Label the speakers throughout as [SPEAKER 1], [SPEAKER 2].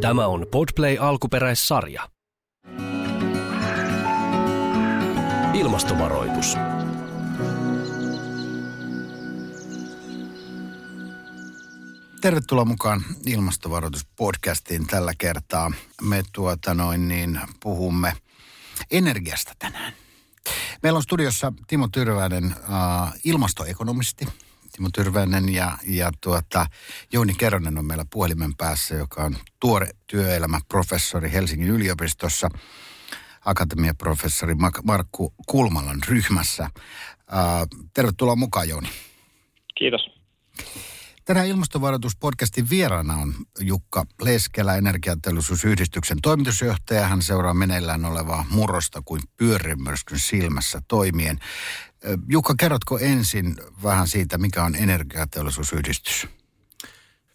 [SPEAKER 1] Tämä on Podplay alkuperäissarja. Ilmastovaroitus.
[SPEAKER 2] Tervetuloa mukaan ilmastovaroituspodcastiin tällä kertaa. Me tuota noin niin puhumme energiasta tänään. Meillä on studiossa Timo Tyrväinen, äh, ilmastoekonomisti. Timo Tyrväinen ja, ja tuota, Jouni Keronen on meillä puhelimen päässä, joka on tuore työelämäprofessori Helsingin yliopistossa, akatemiaprofessori Markku Kulmalan ryhmässä. Äh, tervetuloa mukaan, Jouni.
[SPEAKER 3] Kiitos.
[SPEAKER 2] Tänään ilmastovaroituspodcastin vieraana on Jukka Leskelä, energiateollisuusyhdistyksen toimitusjohtaja. Hän seuraa meneillään olevaa murrosta kuin pyörimyrskyn silmässä toimien. Jukka, kerrotko ensin vähän siitä, mikä on energiateollisuusyhdistys?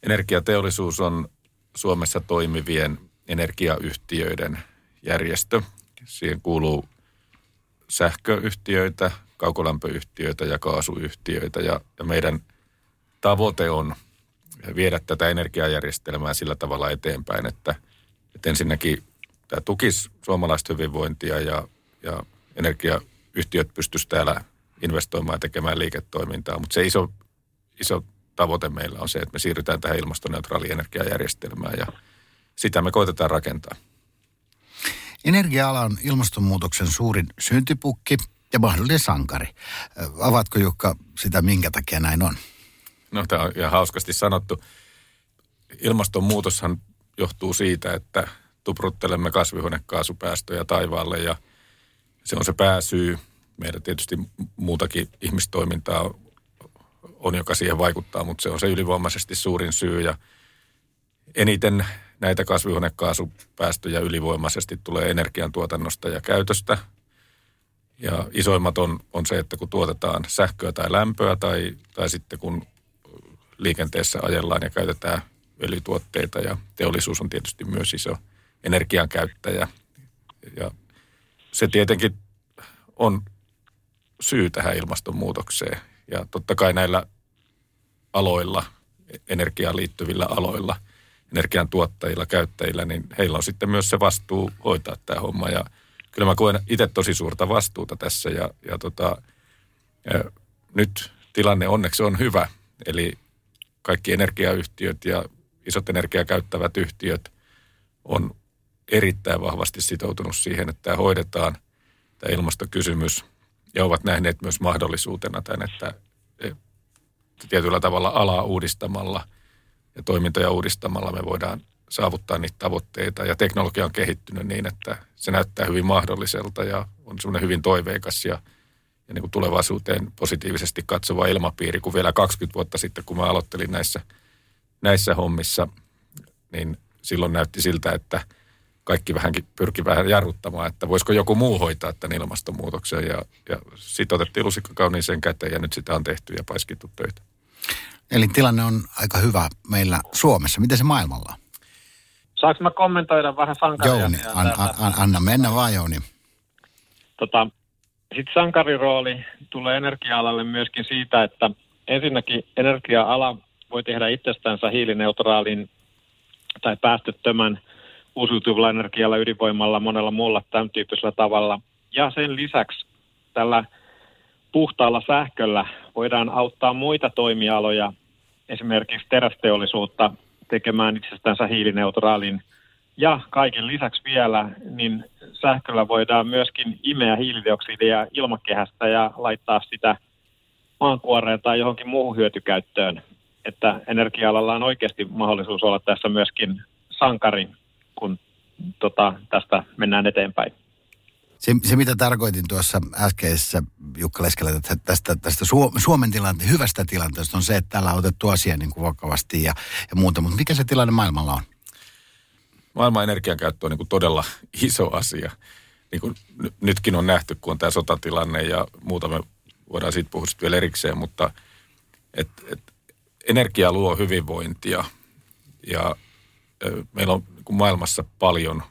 [SPEAKER 4] Energiateollisuus on Suomessa toimivien energiayhtiöiden järjestö. Siihen kuuluu sähköyhtiöitä, kaukolämpöyhtiöitä ja kaasuyhtiöitä ja, ja meidän – tavoite on viedä tätä energiajärjestelmää sillä tavalla eteenpäin, että, että ensinnäkin tämä tukisi suomalaista hyvinvointia ja, ja energiayhtiöt pystyisivät täällä investoimaan ja tekemään liiketoimintaa. Mutta se iso, iso tavoite meillä on se, että me siirrytään tähän ilmastoneutraaliin energiajärjestelmään ja sitä me koitetaan rakentaa.
[SPEAKER 2] Energia-ala on ilmastonmuutoksen suurin syntipukki ja mahdollinen sankari. Avatko Jukka sitä, minkä takia näin on?
[SPEAKER 4] No tämä on ihan hauskasti sanottu. Ilmastonmuutoshan johtuu siitä, että tupruttelemme kasvihuonekaasupäästöjä taivaalle ja se on se pääsyy. Meidän tietysti muutakin ihmistoimintaa on, joka siihen vaikuttaa, mutta se on se ylivoimaisesti suurin syy ja eniten näitä kasvihuonekaasupäästöjä ylivoimaisesti tulee energiantuotannosta ja käytöstä. Ja isoimmat on, on se, että kun tuotetaan sähköä tai lämpöä tai, tai sitten kun liikenteessä ajellaan ja käytetään öljytuotteita ja teollisuus on tietysti myös iso energiankäyttäjä. Ja se tietenkin on syy tähän ilmastonmuutokseen. Ja totta kai näillä aloilla, energiaan liittyvillä aloilla, energiantuottajilla, käyttäjillä, niin heillä on sitten myös se vastuu hoitaa tämä homma. Ja kyllä mä koen itse tosi suurta vastuuta tässä ja, ja, tota, ja nyt tilanne onneksi on hyvä. Eli kaikki energiayhtiöt ja isot energiaa käyttävät yhtiöt on erittäin vahvasti sitoutunut siihen, että tämä hoidetaan, tämä ilmastokysymys, ja ovat nähneet myös mahdollisuutena tämän, että tietyllä tavalla alaa uudistamalla ja toimintoja uudistamalla me voidaan saavuttaa niitä tavoitteita. Ja teknologia on kehittynyt niin, että se näyttää hyvin mahdolliselta ja on semmoinen hyvin toiveikas ja – ja niin kuin tulevaisuuteen positiivisesti katsova ilmapiiri kuin vielä 20 vuotta sitten, kun mä aloittelin näissä, näissä hommissa, niin silloin näytti siltä, että kaikki vähänkin pyrki vähän jarruttamaan, että voisiko joku muu hoitaa tämän ilmastonmuutoksen. Ja, ja sitten otettiin lusikka kauniiseen käteen ja nyt sitä on tehty ja paiskittu töitä.
[SPEAKER 2] Eli tilanne on aika hyvä meillä Suomessa. Miten se maailmalla on?
[SPEAKER 3] Saanko mä kommentoida vähän sankaria?
[SPEAKER 2] Jouni, an, an, anna mennä vaan Jouni.
[SPEAKER 3] Tota, sitten sankarirooli tulee energia-alalle myöskin siitä, että ensinnäkin energia-ala voi tehdä itsestänsä hiilineutraalin tai päästöttömän uusiutuvalla energialla, ydinvoimalla, monella muulla tämän tyyppisellä tavalla. Ja sen lisäksi tällä puhtaalla sähköllä voidaan auttaa muita toimialoja, esimerkiksi terästeollisuutta, tekemään itsestänsä hiilineutraalin – ja kaiken lisäksi vielä, niin sähköllä voidaan myöskin imeä hiilidioksidia ilmakehästä ja laittaa sitä maankuoreen tai johonkin muuhun hyötykäyttöön. Että energia-alalla on oikeasti mahdollisuus olla tässä myöskin sankari, kun tota, tästä mennään eteenpäin.
[SPEAKER 2] Se, se, mitä tarkoitin tuossa äskeisessä Jukka Leskelä, että tästä, tästä Suomen tilante, hyvästä tilanteesta on se, että täällä on otettu asia niin kuin vakavasti ja, ja muuta. Mutta mikä se tilanne maailmalla on?
[SPEAKER 4] maailman energiankäyttö on niin kuin todella iso asia. Niin kuin nytkin on nähty, kun on tämä sotatilanne ja muuta, me voidaan siitä puhua sitten vielä erikseen, mutta et, et, energia luo hyvinvointia ja meillä on kuin maailmassa paljon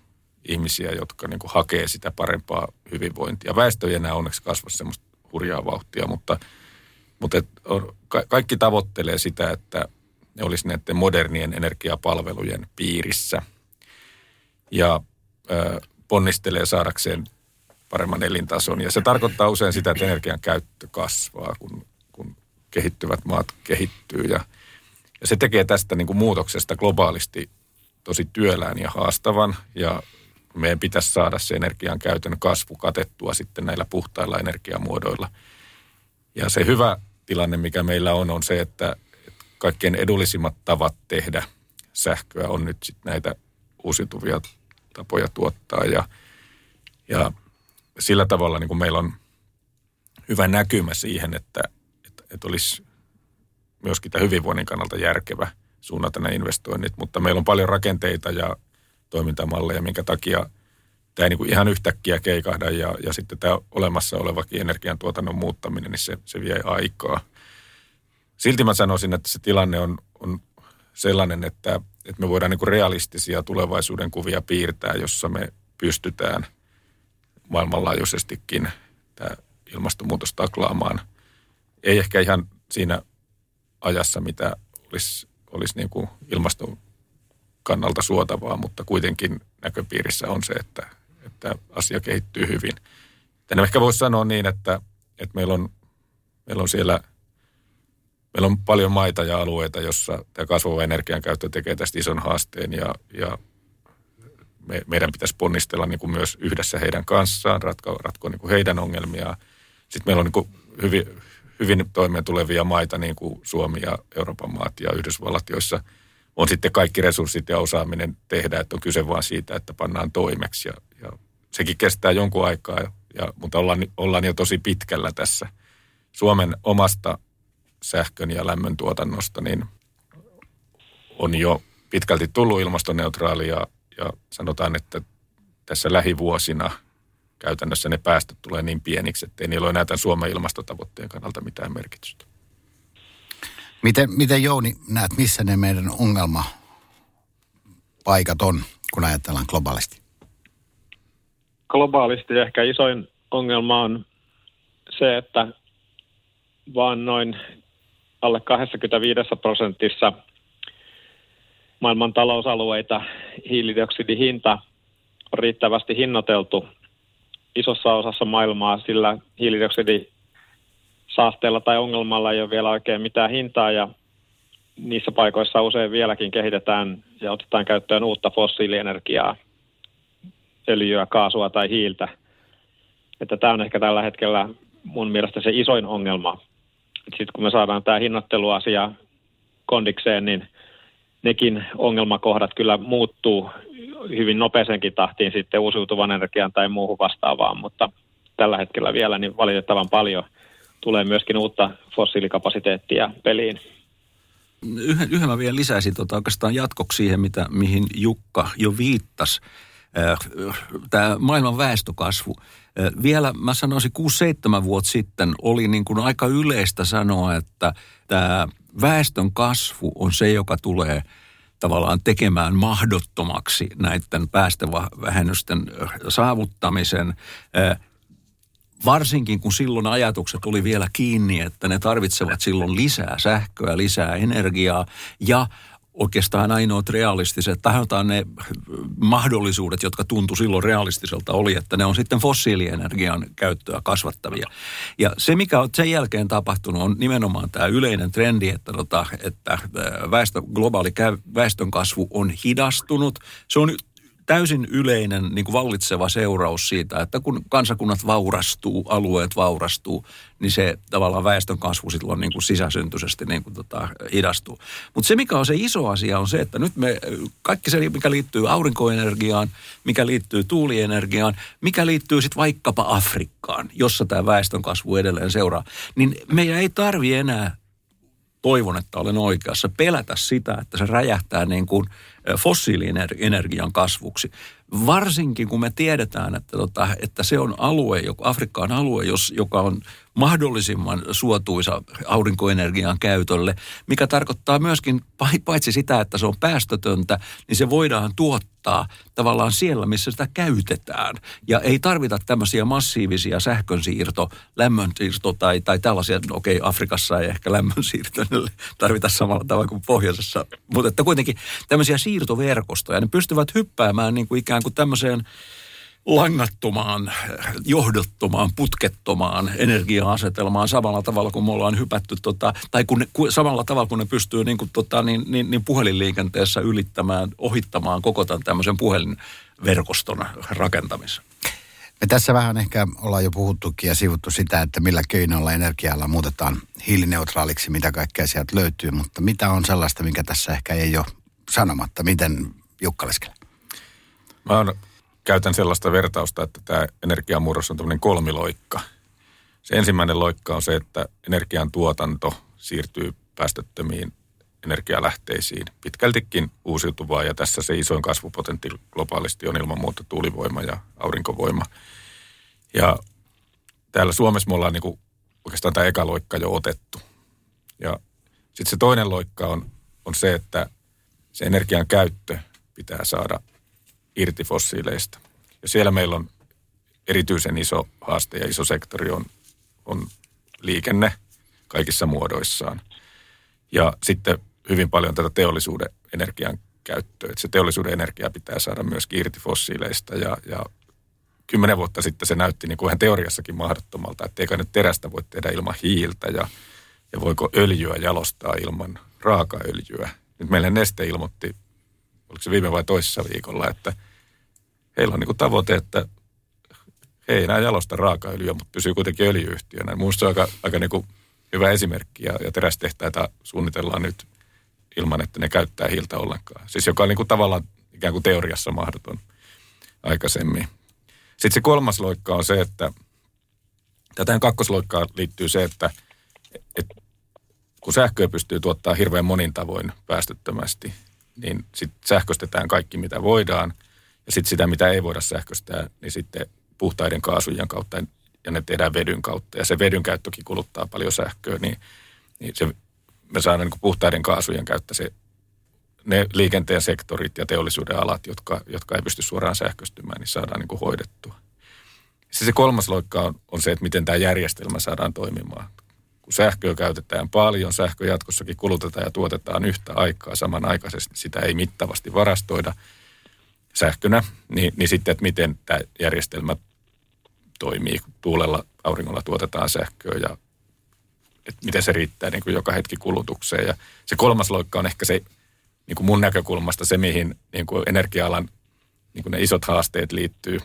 [SPEAKER 4] ihmisiä, jotka niin kuin hakee sitä parempaa hyvinvointia. Väestö ei enää onneksi kasva semmoista hurjaa vauhtia, mutta, mutta et on, kaikki tavoittelee sitä, että ne olisi näiden modernien energiapalvelujen piirissä – ja ö, ponnistelee saadakseen paremman elintason. Ja se tarkoittaa usein sitä, että energian käyttö kasvaa, kun, kun kehittyvät maat kehittyy. Ja, ja se tekee tästä niin kuin muutoksesta globaalisti tosi työlään ja haastavan. Ja meidän pitäisi saada se energian käytön kasvu katettua sitten näillä puhtailla energiamuodoilla. Ja se hyvä tilanne, mikä meillä on, on se, että kaikkein edullisimmat tavat tehdä sähköä on nyt sitten näitä uusiutuvia tapoja tuottaa. Ja, ja sillä tavalla niin kuin meillä on hyvä näkymä siihen, että, että, että olisi myöskin tämä hyvinvoinnin kannalta järkevä suunnata nämä investoinnit. Mutta meillä on paljon rakenteita ja toimintamalleja, minkä takia tämä ei niin kuin ihan yhtäkkiä keikahda ja, ja sitten tämä olemassa olevakin energiantuotannon muuttaminen, niin se, se vie aikaa. Silti mä sanoisin, että se tilanne on, on sellainen, että, että me voidaan niin kuin realistisia tulevaisuuden kuvia piirtää, jossa me pystytään maailmanlaajuisestikin tämä ilmastonmuutos taklaamaan. Ei ehkä ihan siinä ajassa, mitä olisi, olisi niin kuin ilmaston kannalta suotavaa, mutta kuitenkin näköpiirissä on se, että, että asia kehittyy hyvin. Tänne ehkä voisi sanoa niin, että, että meillä, on, meillä on siellä meillä on paljon maita ja alueita, jossa tämä kasvava energian käyttö tekee tästä ison haasteen ja, ja me, meidän pitäisi ponnistella niin kuin myös yhdessä heidän kanssaan, ratkoa, ratkoa niin kuin heidän ongelmiaan. Sitten meillä on niin kuin hyvin, hyvin toimeen tulevia maita, niin kuin Suomi ja Euroopan maat ja Yhdysvallat, joissa on sitten kaikki resurssit ja osaaminen tehdä, että on kyse vain siitä, että pannaan toimeksi. Ja, ja sekin kestää jonkun aikaa, ja, mutta ollaan, ollaan jo tosi pitkällä tässä. Suomen omasta sähkön ja lämmön tuotannosta, niin on jo pitkälti tullut ilmastoneutraali ja, ja sanotaan, että tässä lähivuosina käytännössä ne päästöt tulee niin pieniksi, että ei niillä ole enää tämän Suomen ilmastotavoitteen kannalta mitään merkitystä.
[SPEAKER 2] Miten, miten Jouni näet, missä ne meidän ongelmapaikat on, kun ajatellaan globaalisti?
[SPEAKER 3] Globaalisti ehkä isoin ongelma on se, että vaan noin alle 25 prosentissa maailman talousalueita hiilidioksidihinta on riittävästi hinnoiteltu isossa osassa maailmaa, sillä hiilidioksidi saasteella tai ongelmalla ei ole vielä oikein mitään hintaa ja niissä paikoissa usein vieläkin kehitetään ja otetaan käyttöön uutta fossiilienergiaa, öljyä, kaasua tai hiiltä. Että tämä on ehkä tällä hetkellä mun mielestä se isoin ongelma. Sitten kun me saadaan tämä hinnoitteluasia kondikseen, niin nekin ongelmakohdat kyllä muuttuu hyvin nopeasenkin tahtiin sitten uusiutuvan energian tai muuhun vastaavaan, mutta tällä hetkellä vielä niin valitettavan paljon tulee myöskin uutta fossiilikapasiteettia peliin.
[SPEAKER 5] Yhden, yhden mä vielä lisäisin tota oikeastaan jatkoksi siihen, mitä, mihin Jukka jo viittasi. Äh, Tämä maailman väestökasvu. Äh, vielä mä sanoisin 6-7 vuotta sitten oli niin kuin aika yleistä sanoa, että tämä väestön kasvu on se, joka tulee tavallaan tekemään mahdottomaksi näiden päästövähennysten äh, saavuttamisen. Varsinkin kun silloin ajatukset oli vielä kiinni, että ne tarvitsevat silloin lisää sähköä, lisää energiaa. Ja oikeastaan ainoat realistiset, tahotaan ne mahdollisuudet, jotka tuntu silloin realistiselta oli, että ne on sitten fossiilienergian käyttöä kasvattavia. Ja se, mikä on sen jälkeen tapahtunut, on nimenomaan tämä yleinen trendi, että, tota, että väestö, globaali väestön kasvu on hidastunut. Se on täysin yleinen niin kuin vallitseva seuraus siitä, että kun kansakunnat vaurastuu, alueet vaurastuu, niin se tavallaan väestön kasvu silloin niin kuin sisäsyntyisesti niin kuin tota, hidastuu. Mutta se, mikä on se iso asia, on se, että nyt me, kaikki se, mikä liittyy aurinkoenergiaan, mikä liittyy tuulienergiaan, mikä liittyy sitten vaikkapa Afrikkaan, jossa tämä väestön kasvu edelleen seuraa, niin meidän ei tarvi enää toivon, että olen oikeassa, pelätä sitä, että se räjähtää niin kuin fossiilienergian kasvuksi, varsinkin kun me tiedetään, että, tota, että se on alue, Afrikka on alue, jos, joka on mahdollisimman suotuisa aurinkoenergian käytölle, mikä tarkoittaa myöskin paitsi sitä, että se on päästötöntä, niin se voidaan tuottaa tavallaan siellä, missä sitä käytetään. Ja ei tarvita tämmöisiä massiivisia sähkönsiirto, lämmönsiirto tai, tai tällaisia, no okei, Afrikassa ei ehkä lämmönsiirto tarvita samalla tavalla kuin pohjoisessa, mutta että kuitenkin tämmöisiä siirtoverkostoja, ne pystyvät hyppäämään niin kuin ikään kuin tämmöiseen langattomaan, johdottomaan, putkettomaan energia-asetelmaan samalla tavalla kuin me ollaan hypätty, tota, tai kun, kun, samalla tavalla kuin ne pystyy niin kuin, tota, niin, niin, niin puhelinliikenteessä ylittämään, ohittamaan koko tämän tämmöisen puhelinverkoston rakentamisen.
[SPEAKER 2] Me tässä vähän ehkä ollaan jo puhuttukin ja sivuttu sitä, että millä keinoilla energialla muutetaan hiilineutraaliksi, mitä kaikkea sieltä löytyy, mutta mitä on sellaista, mikä tässä ehkä ei ole sanomatta. Miten Jukka Leskelä?
[SPEAKER 4] Mä oon käytän sellaista vertausta, että tämä energiamurros on tämmöinen kolmiloikka. Se ensimmäinen loikka on se, että energian tuotanto siirtyy päästöttömiin energialähteisiin, pitkältikin uusiutuvaa, ja tässä se isoin kasvupotentti globaalisti on ilman muuta tuulivoima ja aurinkovoima. Ja täällä Suomessa me ollaan niin kuin oikeastaan tämä eka loikka jo otettu. Ja sitten se toinen loikka on, on se, että se energian käyttö pitää saada irti fossiileista. Ja siellä meillä on erityisen iso haaste ja iso sektori on, on liikenne kaikissa muodoissaan. Ja sitten hyvin paljon tätä teollisuuden energian käyttöä. Että se teollisuuden energia pitää saada myös irti fossiileista ja, ja kymmenen vuotta sitten se näytti niin kuin ihan teoriassakin mahdottomalta, että eikä nyt terästä voi tehdä ilman hiiltä ja, ja voiko öljyä jalostaa ilman raakaöljyä. Nyt meille Neste ilmoitti oliko se viime vai toisessa viikolla, että heillä on niin kuin tavoite, että he ei enää jalosta raakaöljyä, mutta pysyy kuitenkin öljyyhtiönä. Minusta se on aika, aika niin kuin hyvä esimerkki ja, ja terästehtäitä suunnitellaan nyt ilman, että ne käyttää hiiltä ollenkaan. Siis joka on niin kuin tavallaan ikään kuin teoriassa mahdoton aikaisemmin. Sitten se kolmas loikka on se, että tähän kakkosloikkaan liittyy se, että, että kun sähköä pystyy tuottaa hirveän monin tavoin päästöttömästi, niin sitten sähköstetään kaikki, mitä voidaan. Ja sitten sitä, mitä ei voida sähköstää, niin sitten puhtaiden kaasujen kautta ja ne tehdään vedyn kautta. Ja se vedyn käyttökin kuluttaa paljon sähköä, niin, niin se, me saadaan niin puhtaiden kaasujen käyttä se, ne liikenteen sektorit ja teollisuuden alat, jotka, jotka ei pysty suoraan sähköstymään, niin saadaan niin hoidettua. Se, se kolmas loikka on, on se, että miten tämä järjestelmä saadaan toimimaan kun sähköä käytetään paljon, sähkö jatkossakin kulutetaan ja tuotetaan yhtä aikaa samanaikaisesti, sitä ei mittavasti varastoida sähkönä, niin, niin sitten, että miten tämä järjestelmä toimii, kun tuulella, auringolla tuotetaan sähköä ja että miten se riittää niin kuin joka hetki kulutukseen. Ja se kolmas loikka on ehkä se niin kuin mun näkökulmasta se, mihin niin kuin energia-alan niin kuin ne isot haasteet liittyy.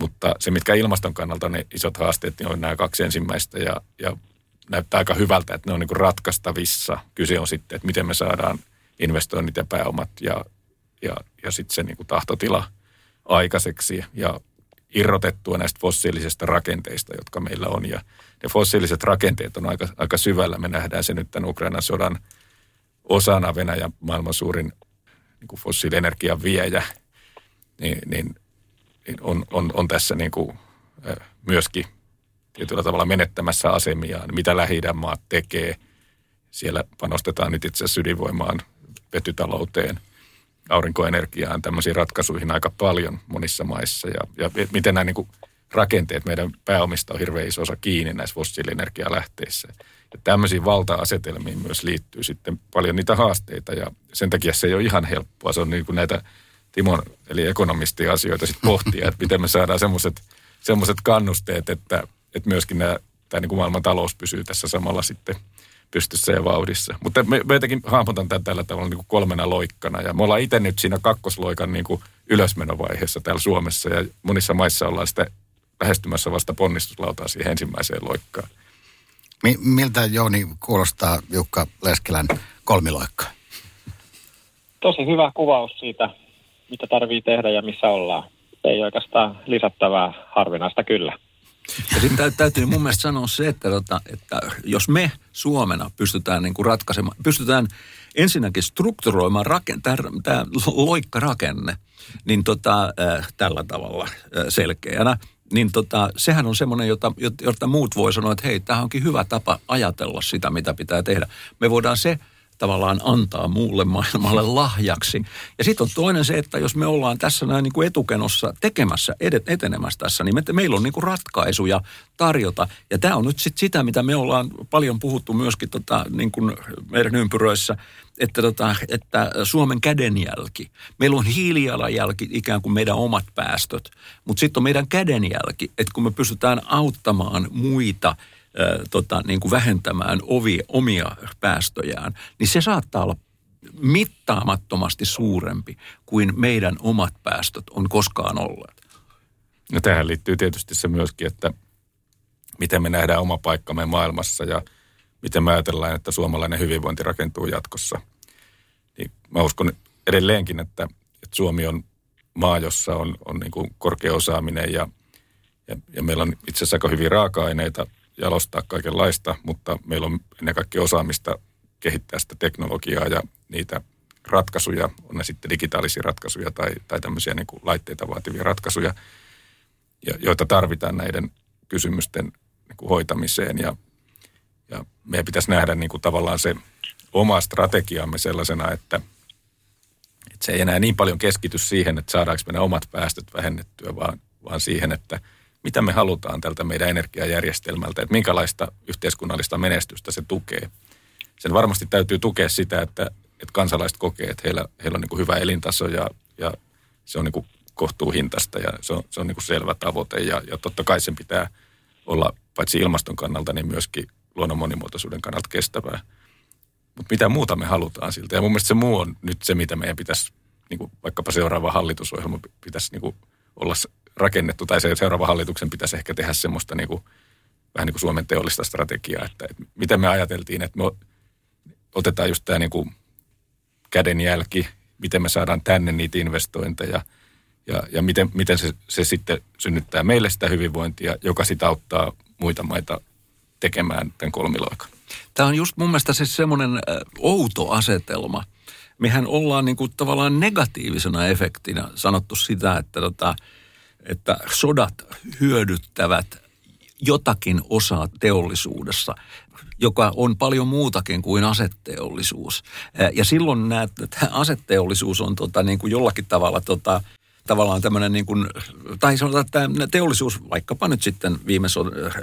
[SPEAKER 4] Mutta se, mitkä ilmaston kannalta ne isot haasteet, niin on nämä kaksi ensimmäistä. Ja, ja näyttää aika hyvältä, että ne on niin ratkaistavissa. Kyse on sitten, että miten me saadaan investoinnit ja pääomat ja, ja, ja sitten se niin tahtotila aikaiseksi ja irrotettua näistä fossiilisista rakenteista, jotka meillä on. Ja ne fossiiliset rakenteet on aika, aika syvällä. Me nähdään se nyt tämän Ukrainan sodan osana Venäjän maailman suurin niin fossiilienergian viejä, niin, niin, niin on, on, on tässä niin kuin, myöskin tietyllä tavalla menettämässä asemiaan, mitä lähi maat tekee. Siellä panostetaan nyt itse asiassa ydinvoimaan, vetytalouteen, aurinkoenergiaan, tämmöisiin ratkaisuihin aika paljon monissa maissa. Ja, ja miten nämä niin kuin rakenteet meidän pääomista on hirveän iso osa kiinni näissä fossiilienergialähteissä. Ja tämmöisiin valta-asetelmiin myös liittyy sitten paljon niitä haasteita ja sen takia se ei ole ihan helppoa. Se on niin kuin näitä Timon eli ekonomistin asioita sitten pohtia, että miten me saadaan semmoiset semmoiset kannusteet, että että myöskin nämä, tämä niin kuin maailman talous pysyy tässä samalla sitten pystyssä ja vauhdissa. Mutta me, me jotenkin hahmotan tämän tällä tavalla niin kuin kolmena loikkana. Ja me ollaan itse nyt siinä kakkosloikan niin kuin ylösmenovaiheessa täällä Suomessa. Ja monissa maissa ollaan sitä lähestymässä vasta ponnistuslautaa siihen ensimmäiseen loikkaan.
[SPEAKER 2] Mi- miltä Jouni kuulostaa Jukka Leskelän kolmiloikka?
[SPEAKER 3] Tosi hyvä kuvaus siitä, mitä tarvii tehdä ja missä ollaan. Ei oikeastaan lisättävää harvinaista kyllä.
[SPEAKER 5] Ja sitten täytyy mun mielestä sanoa se, että, tota, että jos me Suomena pystytään niin kuin ratkaisemaan, pystytään ensinnäkin strukturoimaan tämä loikkarakenne, niin tota, äh, tällä tavalla äh, selkeänä, niin tota, sehän on semmoinen, jota, jota muut voi sanoa, että hei, tämä onkin hyvä tapa ajatella sitä, mitä pitää tehdä. Me voidaan se tavallaan antaa muulle maailmalle lahjaksi. Ja sitten on toinen se, että jos me ollaan tässä näin niin kuin etukenossa tekemässä, edet, etenemässä tässä, niin me, meillä on niin kuin ratkaisuja tarjota. Ja tämä on nyt sit sitä, mitä me ollaan paljon puhuttu myöskin tota, niin kuin meidän ympyröissä, että, tota, että Suomen kädenjälki. Meillä on hiilijalanjälki ikään kuin meidän omat päästöt, mutta sitten on meidän kädenjälki, että kun me pystytään auttamaan muita – tota, niin kuin vähentämään ovi, omia päästöjään, niin se saattaa olla mittaamattomasti suurempi kuin meidän omat päästöt on koskaan olleet.
[SPEAKER 4] No tähän liittyy tietysti se myöskin, että miten me nähdään oma paikkamme maailmassa ja miten me ajatellaan, että suomalainen hyvinvointi rakentuu jatkossa. Niin mä uskon edelleenkin, että, että Suomi on maa, jossa on, on niin kuin korkea osaaminen ja, ja, ja meillä on itse asiassa aika hyviä raaka-aineita jalostaa kaikenlaista, mutta meillä on ennen kaikkea osaamista kehittää sitä teknologiaa ja niitä ratkaisuja, on ne sitten digitaalisia ratkaisuja tai, tai tämmöisiä niin kuin laitteita vaativia ratkaisuja, joita tarvitaan näiden kysymysten niin kuin hoitamiseen. Ja, ja meidän pitäisi nähdä niin kuin tavallaan se oma strategiamme sellaisena, että, että se ei enää niin paljon keskity siihen, että saadaanko me ne omat päästöt vähennettyä, vaan, vaan siihen, että – mitä me halutaan tältä meidän energiajärjestelmältä, että minkälaista yhteiskunnallista menestystä se tukee. Sen varmasti täytyy tukea sitä, että, että kansalaiset kokee, että heillä, heillä on niin kuin hyvä elintaso ja, ja se on niin kuin kohtuuhintasta ja se on, se on niin kuin selvä tavoite. Ja, ja totta kai sen pitää olla paitsi ilmaston kannalta, niin myöskin luonnon monimuotoisuuden kannalta kestävää. Mutta mitä muuta me halutaan siltä? Ja mun mielestä se muu on nyt se, mitä meidän pitäisi, niin kuin vaikkapa seuraava hallitusohjelma pitäisi niin kuin olla rakennettu, tai se seuraava hallituksen pitäisi ehkä tehdä semmoista niin kuin, vähän niin kuin Suomen teollista strategiaa, että, että miten me ajateltiin, että me otetaan just tämä niin kuin kädenjälki, miten me saadaan tänne niitä investointeja ja, ja miten, miten se, se sitten synnyttää meille sitä hyvinvointia, joka sitä auttaa muita maita tekemään tämän kolmiloikan.
[SPEAKER 5] Tämä on just mun mielestä siis semmoinen outo asetelma. Mehän ollaan niin kuin tavallaan negatiivisena efektinä sanottu sitä, että tota, että sodat hyödyttävät jotakin osaa teollisuudessa, joka on paljon muutakin kuin asetteollisuus. Ja silloin nämä, että asetteollisuus on tota, niin kuin jollakin tavalla tota, tavallaan tämmöinen niin kuin, tai sanotaan, että teollisuus vaikkapa nyt sitten viime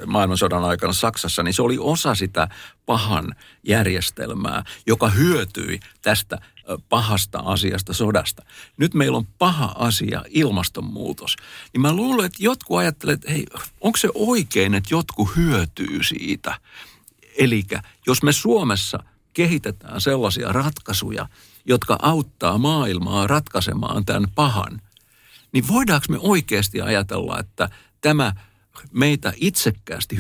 [SPEAKER 5] maailmansodan aikana Saksassa, niin se oli osa sitä pahan järjestelmää, joka hyötyi tästä pahasta asiasta, sodasta. Nyt meillä on paha asia, ilmastonmuutos. Niin mä luulen, että jotkut ajattelevat, että hei, onko se oikein, että jotkut hyötyy siitä? Eli jos me Suomessa kehitetään sellaisia ratkaisuja, jotka auttaa maailmaa ratkaisemaan tämän pahan, niin voidaanko me oikeasti ajatella, että tämä meitä itsekkäästi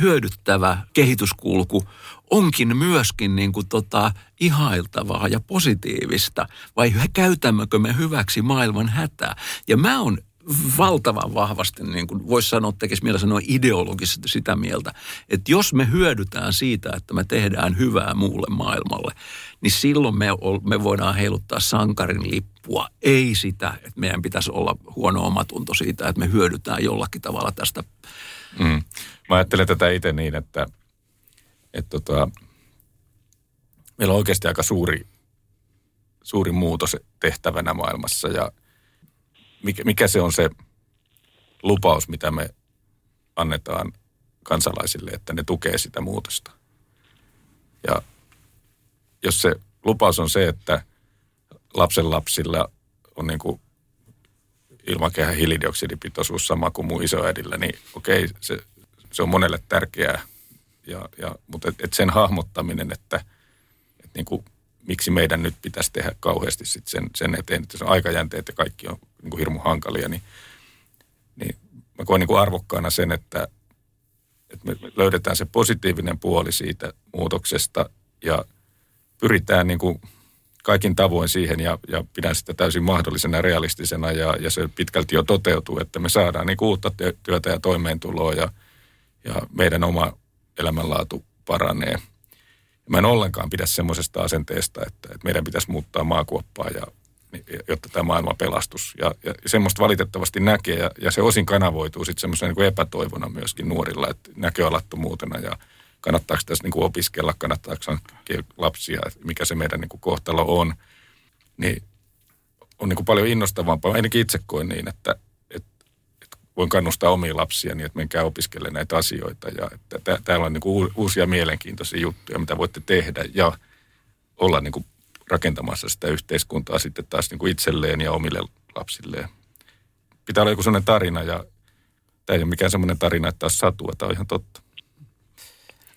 [SPEAKER 5] hyödyttävä kehityskulku onkin myöskin niin kuin tota ihailtavaa ja positiivista, vai käytämmekö me hyväksi maailman hätää? Ja mä oon valtavan vahvasti, niin kuin voisi sanoa, tekisi mielessä sanoa ideologisesti sitä mieltä, että jos me hyödytään siitä, että me tehdään hyvää muulle maailmalle, niin silloin me, me voidaan heiluttaa sankarin lippua. Ei sitä, että meidän pitäisi olla huono omatunto siitä, että me hyödytään jollakin tavalla tästä.
[SPEAKER 4] Mm. Mä ajattelen tätä itse niin, että, että tota, meillä on oikeasti aika suuri, suuri muutos tehtävänä maailmassa ja mikä, mikä se on se lupaus, mitä me annetaan kansalaisille, että ne tukee sitä muutosta. Ja jos se lupaus on se, että lapsen lapsilla on niin kuin ilmakehän hiilidioksidipitoisuus sama kuin mun isoäidillä, niin okei, se, se on monelle tärkeää. Ja, ja, mutta et, et sen hahmottaminen, että et niin kuin, miksi meidän nyt pitäisi tehdä kauheasti sit sen, sen eteen, että se on aikajänteet ja kaikki on niin kuin hirmu hankalia, niin, niin mä koen niin kuin arvokkaana sen, että, että me löydetään se positiivinen puoli siitä muutoksesta ja pyritään niin kuin kaikin tavoin siihen ja, ja pidän sitä täysin mahdollisena ja realistisena ja, ja se pitkälti jo toteutuu, että me saadaan niin uutta työtä ja toimeentuloa ja, ja meidän oma elämänlaatu paranee. Mä en ollenkaan pidä semmoisesta asenteesta, että, että meidän pitäisi muuttaa maakuoppaa, ja, jotta tämä maailma pelastus. Ja, ja semmoista valitettavasti näkee, ja, ja se osin kanavoituu sitten semmoisena niin epätoivona myöskin nuorilla, että näköalattomuutena ja kannattaako tässä niin kuin opiskella, kannattaako lapsia, mikä se meidän niin kuin kohtalo on, niin on niin kuin paljon innostavampaa. Ainakin itse koen niin, että, voin kannustaa omia lapsia niin, että menkää opiskelemaan näitä asioita. Ja että täällä on niin kuin uusia mielenkiintoisia juttuja, mitä voitte tehdä ja olla niin kuin rakentamassa sitä yhteiskuntaa sitten taas niin kuin itselleen ja omille lapsilleen. Pitää olla joku sellainen tarina ja tämä ei ole mikään sellainen tarina, että olisi satua, tämä on ihan totta.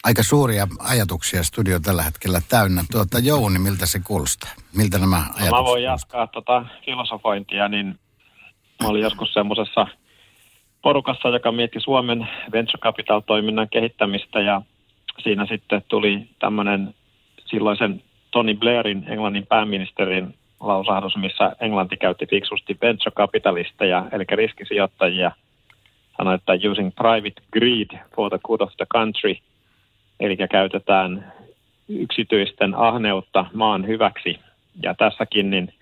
[SPEAKER 2] Aika suuria ajatuksia studio tällä hetkellä täynnä. Tuota, Jouni, miltä se kuulostaa? Miltä nämä ajatukset no,
[SPEAKER 3] Mä voin jatkaa tuota filosofointia, niin mä olin joskus semmoisessa – porukassa, joka mietti Suomen venture capital-toiminnan kehittämistä ja siinä sitten tuli tämmöinen silloisen Tony Blairin, Englannin pääministerin lausahdus, missä Englanti käytti fiksusti venture capitalisteja, eli riskisijoittajia, sanoi, että using private greed for the good of the country, eli käytetään yksityisten ahneutta maan hyväksi. Ja tässäkin niin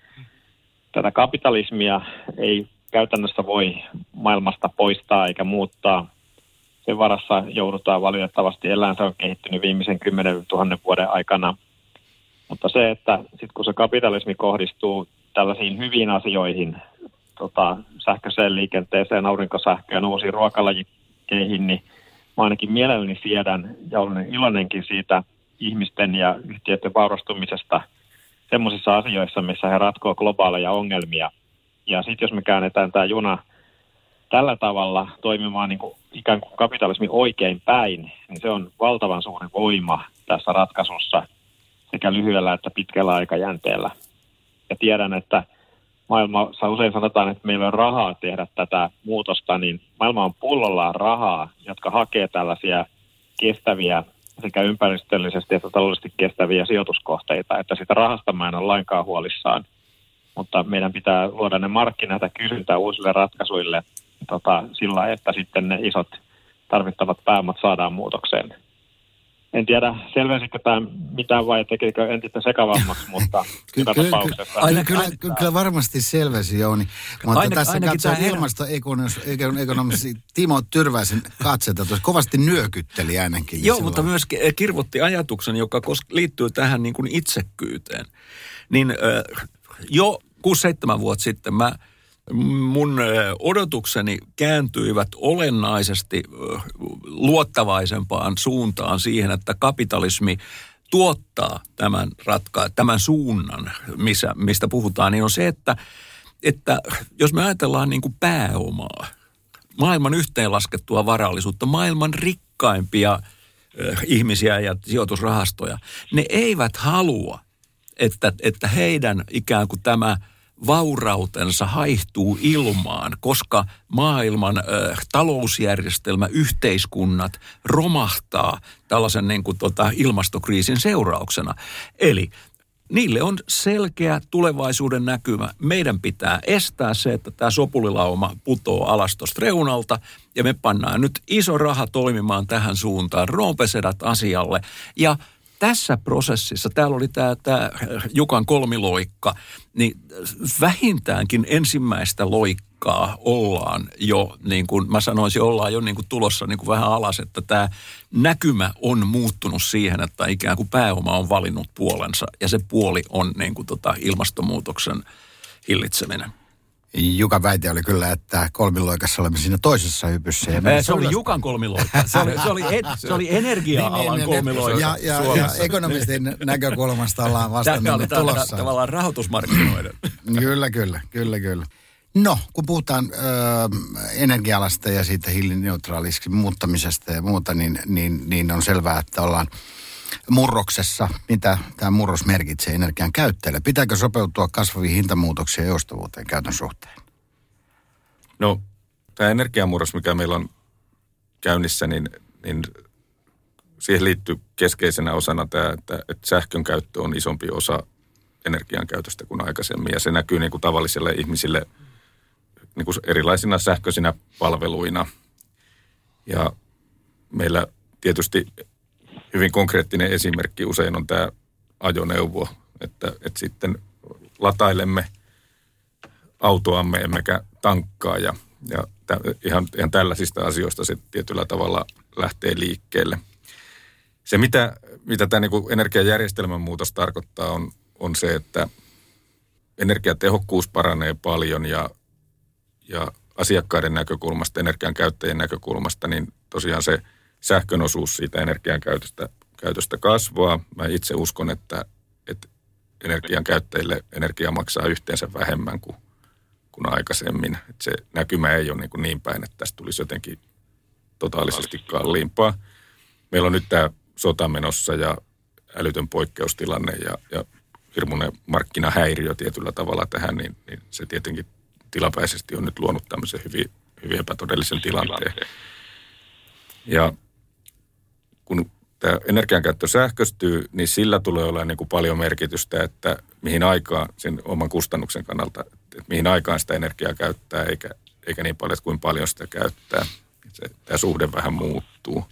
[SPEAKER 3] tätä kapitalismia ei käytännössä voi maailmasta poistaa eikä muuttaa. Sen varassa joudutaan valitettavasti elämään. Se on kehittynyt viimeisen 10 000 vuoden aikana. Mutta se, että sitten kun se kapitalismi kohdistuu tällaisiin hyviin asioihin, tota, sähköiseen liikenteeseen, aurinkosähköön, uusiin ruokalajikeihin, niin mä ainakin mielelläni siedän ja olen iloinenkin siitä ihmisten ja yhtiöiden vaurastumisesta semmoisissa asioissa, missä he ratkoo globaaleja ongelmia – ja sitten jos me käännetään tämä juna tällä tavalla toimimaan niin kuin ikään kuin kapitalismi oikein päin, niin se on valtavan suuri voima tässä ratkaisussa sekä lyhyellä että pitkällä aikajänteellä. Ja tiedän, että maailmassa usein sanotaan, että meillä on rahaa tehdä tätä muutosta, niin maailma on pullollaan rahaa, jotka hakee tällaisia kestäviä sekä ympäristöllisesti että taloudellisesti kestäviä sijoituskohteita, että sitä rahasta mä en ole lainkaan huolissaan – mutta meidän pitää luoda ne markkinat ja kysyntää uusille ratkaisuille tota, sillä, että sitten ne isot tarvittavat pääomat saadaan muutokseen. En tiedä, selvensikö tämä mitään vai tekikö entistä sekavammaksi, mutta kyllä, tapauksessa...
[SPEAKER 2] Aina, kyllä, kyllä, kyllä varmasti selvisi, Jouni. Mutta aina, tässä katsoo ilmastoekonomisti Timo Tyrväisen katsetta, tuossa kovasti nyökytteli ainakin.
[SPEAKER 5] Joo, mutta myös kirvoitti ajatuksen, joka liittyy tähän niin kuin itsekkyyteen. Niin jo 6-7 vuotta sitten mä, mun odotukseni kääntyivät olennaisesti luottavaisempaan suuntaan siihen, että kapitalismi tuottaa tämän, ratka- tämän suunnan, missä, mistä puhutaan, niin on se, että, että jos me ajatellaan niin kuin pääomaa, maailman yhteenlaskettua varallisuutta, maailman rikkaimpia ihmisiä ja sijoitusrahastoja, ne eivät halua – että, että heidän ikään kuin tämä vaurautensa haihtuu ilmaan, koska maailman ö, talousjärjestelmä, yhteiskunnat romahtaa tällaisen niin kuin, tota, ilmastokriisin seurauksena. Eli niille on selkeä tulevaisuuden näkymä. Meidän pitää estää se, että tämä sopulilauma putoo alas tuosta reunalta ja me pannaan nyt iso raha toimimaan tähän suuntaan, roopesedat asialle ja – tässä prosessissa, täällä oli tämä, tämä Jukan kolmiloikka, niin vähintäänkin ensimmäistä loikkaa ollaan jo, niin kuin mä sanoisin, ollaan jo niin kuin tulossa niin kuin vähän alas, että tämä näkymä on muuttunut siihen, että ikään kuin pääoma on valinnut puolensa ja se puoli on niin kuin tota ilmastonmuutoksen hillitseminen.
[SPEAKER 2] Jukan väite oli kyllä, että kolmiloikassa olemme siinä toisessa hypyssä. Ja
[SPEAKER 5] se oli Jukan kolmiloikka. Se oli, se oli, et, se oli energia-alan niin, kolmiloikka
[SPEAKER 2] Ja, ja, ja ekonomistin näkökulmasta ollaan vasta Tämä oli tulossa.
[SPEAKER 5] tavallaan rahoitusmarkkinoiden.
[SPEAKER 2] kyllä, kyllä, kyllä, kyllä. No, kun puhutaan ö, energialasta ja siitä hiilineutraalisiksi muuttamisesta ja muuta, niin, niin, niin on selvää, että ollaan – murroksessa, mitä tämä murros merkitsee energian käyttäjälle? Pitääkö sopeutua kasvaviin hintamuutoksiin ja joustavuuteen käytön suhteen?
[SPEAKER 4] No, tämä energiamurros, mikä meillä on käynnissä, niin, niin siihen liittyy keskeisenä osana tämä, että, että sähkön käyttö on isompi osa energian käytöstä kuin aikaisemmin. Ja se näkyy niin kuin tavallisille ihmisille niin kuin erilaisina sähköisinä palveluina. Ja meillä tietysti hyvin konkreettinen esimerkki usein on tämä ajoneuvo, että, että sitten latailemme autoamme emmekä tankkaa ja, ja ihan, ihan tällaisista asioista se tietyllä tavalla lähtee liikkeelle. Se, mitä, mitä tämä niin energiajärjestelmän muutos tarkoittaa, on, on se, että energiatehokkuus paranee paljon ja, ja asiakkaiden näkökulmasta, energian käyttäjien näkökulmasta, niin tosiaan se sähkön osuus siitä energian käytöstä, käytöstä kasvaa. Mä itse uskon, että, että energian käyttäjille energia maksaa yhteensä vähemmän kuin kuin aikaisemmin. Että se näkymä ei ole niin, kuin niin päin, että tästä tulisi jotenkin totaalisesti kalliimpaa. Meillä on nyt tämä sota menossa ja älytön poikkeustilanne ja, ja hirmuinen markkinahäiriö tietyllä tavalla tähän, niin, niin se tietenkin tilapäisesti on nyt luonut tämmöisen hyvin, hyvin epätodellisen tilanteen. Ja tämä energiankäyttö sähköistyy, niin sillä tulee olla niin kuin paljon merkitystä, että mihin aikaan sen oman kustannuksen kannalta että mihin aikaan sitä energiaa käyttää, eikä, eikä niin paljon, että kuin paljon sitä käyttää. Se, tämä suhde vähän muuttuu.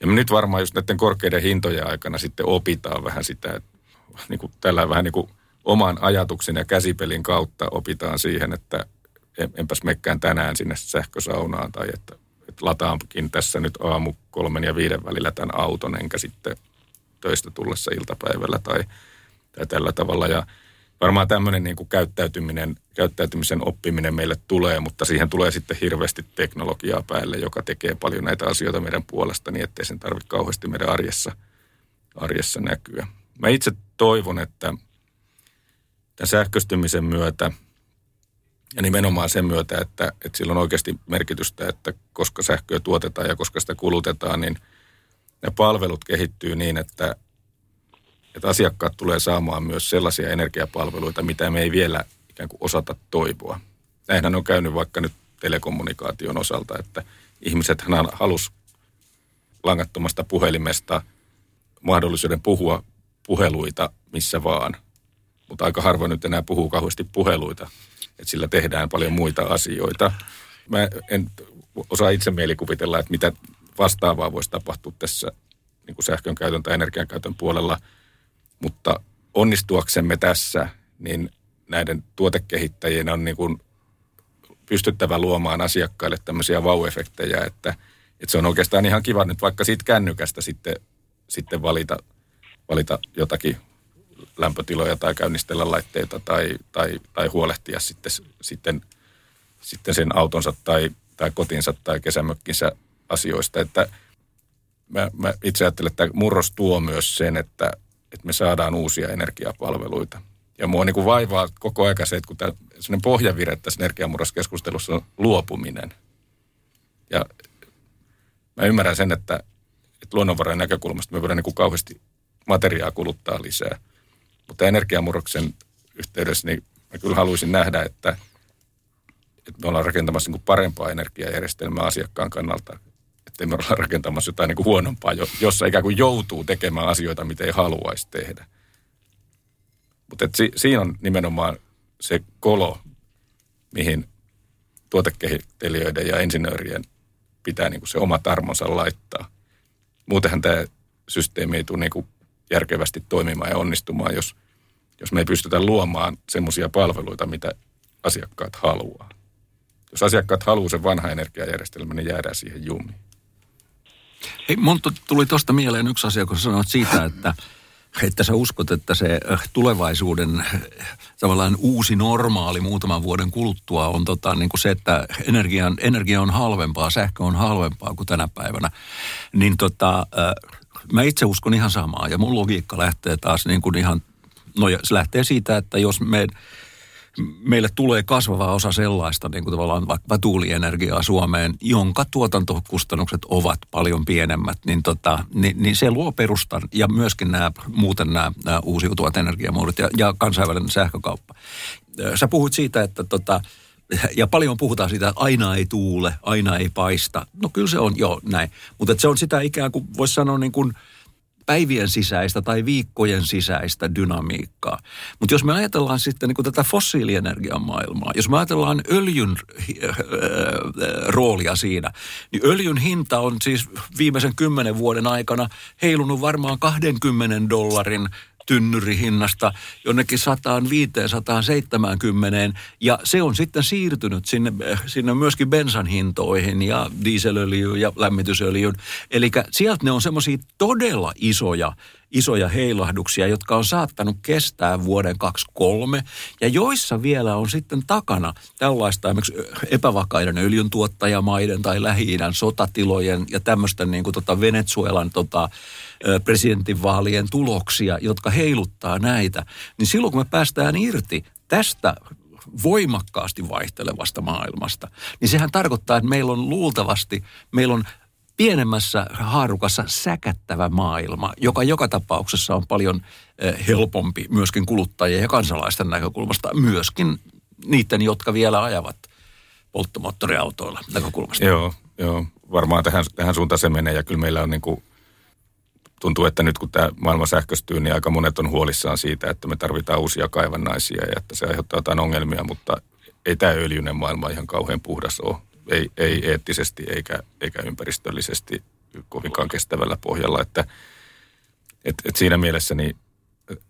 [SPEAKER 4] Ja me nyt varmaan just näiden korkeiden hintojen aikana sitten opitaan vähän sitä, että niin kuin tällä vähän niin kuin oman ajatuksen ja käsipelin kautta opitaan siihen, että enpäs mekkään tänään sinne sähkösaunaan tai että, että lataankin tässä nyt aamu kolmen ja viiden välillä tämän auton, enkä sitten töistä tullessa iltapäivällä tai, tai tällä tavalla. Ja varmaan tämmöinen niin kuin käyttäytyminen, käyttäytymisen oppiminen meille tulee, mutta siihen tulee sitten hirveästi teknologiaa päälle, joka tekee paljon näitä asioita meidän puolesta, niin ettei sen tarvitse kauheasti meidän arjessa, arjessa näkyä. Mä itse toivon, että tämän sähköstymisen myötä ja nimenomaan sen myötä, että, että sillä on oikeasti merkitystä, että koska sähköä tuotetaan ja koska sitä kulutetaan, niin ne palvelut kehittyy niin, että että asiakkaat tulee saamaan myös sellaisia energiapalveluita, mitä me ei vielä ikään kuin osata toivoa. Näinhän on käynyt vaikka nyt telekommunikaation osalta, että ihmiset halus langattomasta puhelimesta mahdollisuuden puhua puheluita missä vaan. Mutta aika harvoin nyt enää puhuu kauheasti puheluita, että sillä tehdään paljon muita asioita. Mä en osaa itse mielikuvitella, että mitä vastaavaa voisi tapahtua tässä niin kuin sähkön käytön tai energian käytön puolella – mutta onnistuaksemme tässä, niin näiden tuotekehittäjien on niin kuin pystyttävä luomaan asiakkaille tämmöisiä vau-efektejä, että, että se on oikeastaan ihan kiva nyt vaikka siitä kännykästä sitten, sitten valita, valita jotakin lämpötiloja tai käynnistellä laitteita tai, tai, tai huolehtia sitten, sitten, sitten sen autonsa tai, tai kotinsa tai kesämökkinsä asioista. Että mä, mä itse ajattelen, että murros tuo myös sen, että, että me saadaan uusia energiapalveluita. Ja mua niin kuin vaivaa koko ajan se, että kun tämä pohjavire tässä energiamurroskeskustelussa on luopuminen. Ja mä ymmärrän sen, että, että luonnonvarojen näkökulmasta me voidaan niin kuin kauheasti materiaa kuluttaa lisää. Mutta energiamurroksen yhteydessä niin mä kyllä haluaisin nähdä, että, että me ollaan rakentamassa niin parempaa energiajärjestelmää asiakkaan kannalta ettei me olla rakentamassa jotain niin kuin huonompaa, jossa ikään kuin joutuu tekemään asioita, mitä ei haluaisi tehdä. Mutta si, siinä on nimenomaan se kolo, mihin tuotekehittelijöiden ja insinöörien pitää niin kuin se oma tarmonsa laittaa. Muutenhan tämä systeemi ei tule niin kuin järkevästi toimimaan ja onnistumaan, jos, jos me ei pystytä luomaan semmoisia palveluita, mitä asiakkaat haluaa. Jos asiakkaat haluaa sen vanha energiajärjestelmä, niin jäädään siihen jumiin.
[SPEAKER 5] Hei, mun tuli tuosta mieleen yksi asia, kun sanoit siitä, että että sä uskot, että se äh, tulevaisuuden äh, tavallaan uusi normaali muutaman vuoden kuluttua on tota, niin kuin se, että energian, energia on halvempaa, sähkö on halvempaa kuin tänä päivänä. Niin tota, äh, mä itse uskon ihan samaa ja mun logiikka lähtee taas niin kuin ihan, no se lähtee siitä, että jos me meille tulee kasvava osa sellaista niin kuin tavallaan vaikka tuulienergiaa Suomeen, jonka tuotantokustannukset ovat paljon pienemmät, niin, tota, niin, niin se luo perustan ja myöskin nämä, muuten nämä, nämä uusiutuvat energiamuodot ja, ja kansainvälinen sähkökauppa. Sä puhuit siitä, että tota, ja paljon puhutaan siitä, että aina ei tuule, aina ei paista. No kyllä se on, joo, näin. Mutta se on sitä ikään kuin, voisi sanoa niin kuin – päivien sisäistä tai viikkojen sisäistä dynamiikkaa. Mutta jos me ajatellaan sitten niin kuin tätä fossiilienergian maailmaa, jos me ajatellaan öljyn äh, roolia siinä, niin öljyn hinta on siis viimeisen kymmenen vuoden aikana heilunut varmaan 20 dollarin tynnyrihinnasta jonnekin 105, 170 ja se on sitten siirtynyt sinne, sinne myöskin bensan hintoihin ja dieselöljyyn ja lämmitysöljyyn. Eli sieltä ne on semmoisia todella isoja isoja heilahduksia, jotka on saattanut kestää vuoden 2023 ja joissa vielä on sitten takana tällaista esimerkiksi epävakaiden öljyntuottajamaiden tai lähi sotatilojen ja tämmöisten niin kuin tota Venezuelan tota, presidentinvaalien tuloksia, jotka heiluttaa näitä, niin silloin kun me päästään irti tästä voimakkaasti vaihtelevasta maailmasta, niin sehän tarkoittaa, että meillä on luultavasti, meillä on pienemmässä haarukassa säkättävä maailma, joka joka tapauksessa on paljon helpompi myöskin kuluttajien ja kansalaisten näkökulmasta, myöskin niiden, jotka vielä ajavat polttomoottoriautoilla näkökulmasta.
[SPEAKER 4] Joo, joo. varmaan tähän, tähän suuntaan se menee ja kyllä meillä on niin kuin tuntuu, että nyt kun tämä maailma sähköistyy, niin aika monet on huolissaan siitä, että me tarvitaan uusia kaivannaisia ja että se aiheuttaa jotain ongelmia, mutta ei tämä öljyinen maailma ihan kauhean puhdas ole. Ei, ei eettisesti eikä, eikä ympäristöllisesti kovinkaan kestävällä pohjalla, että et, et siinä mielessä niin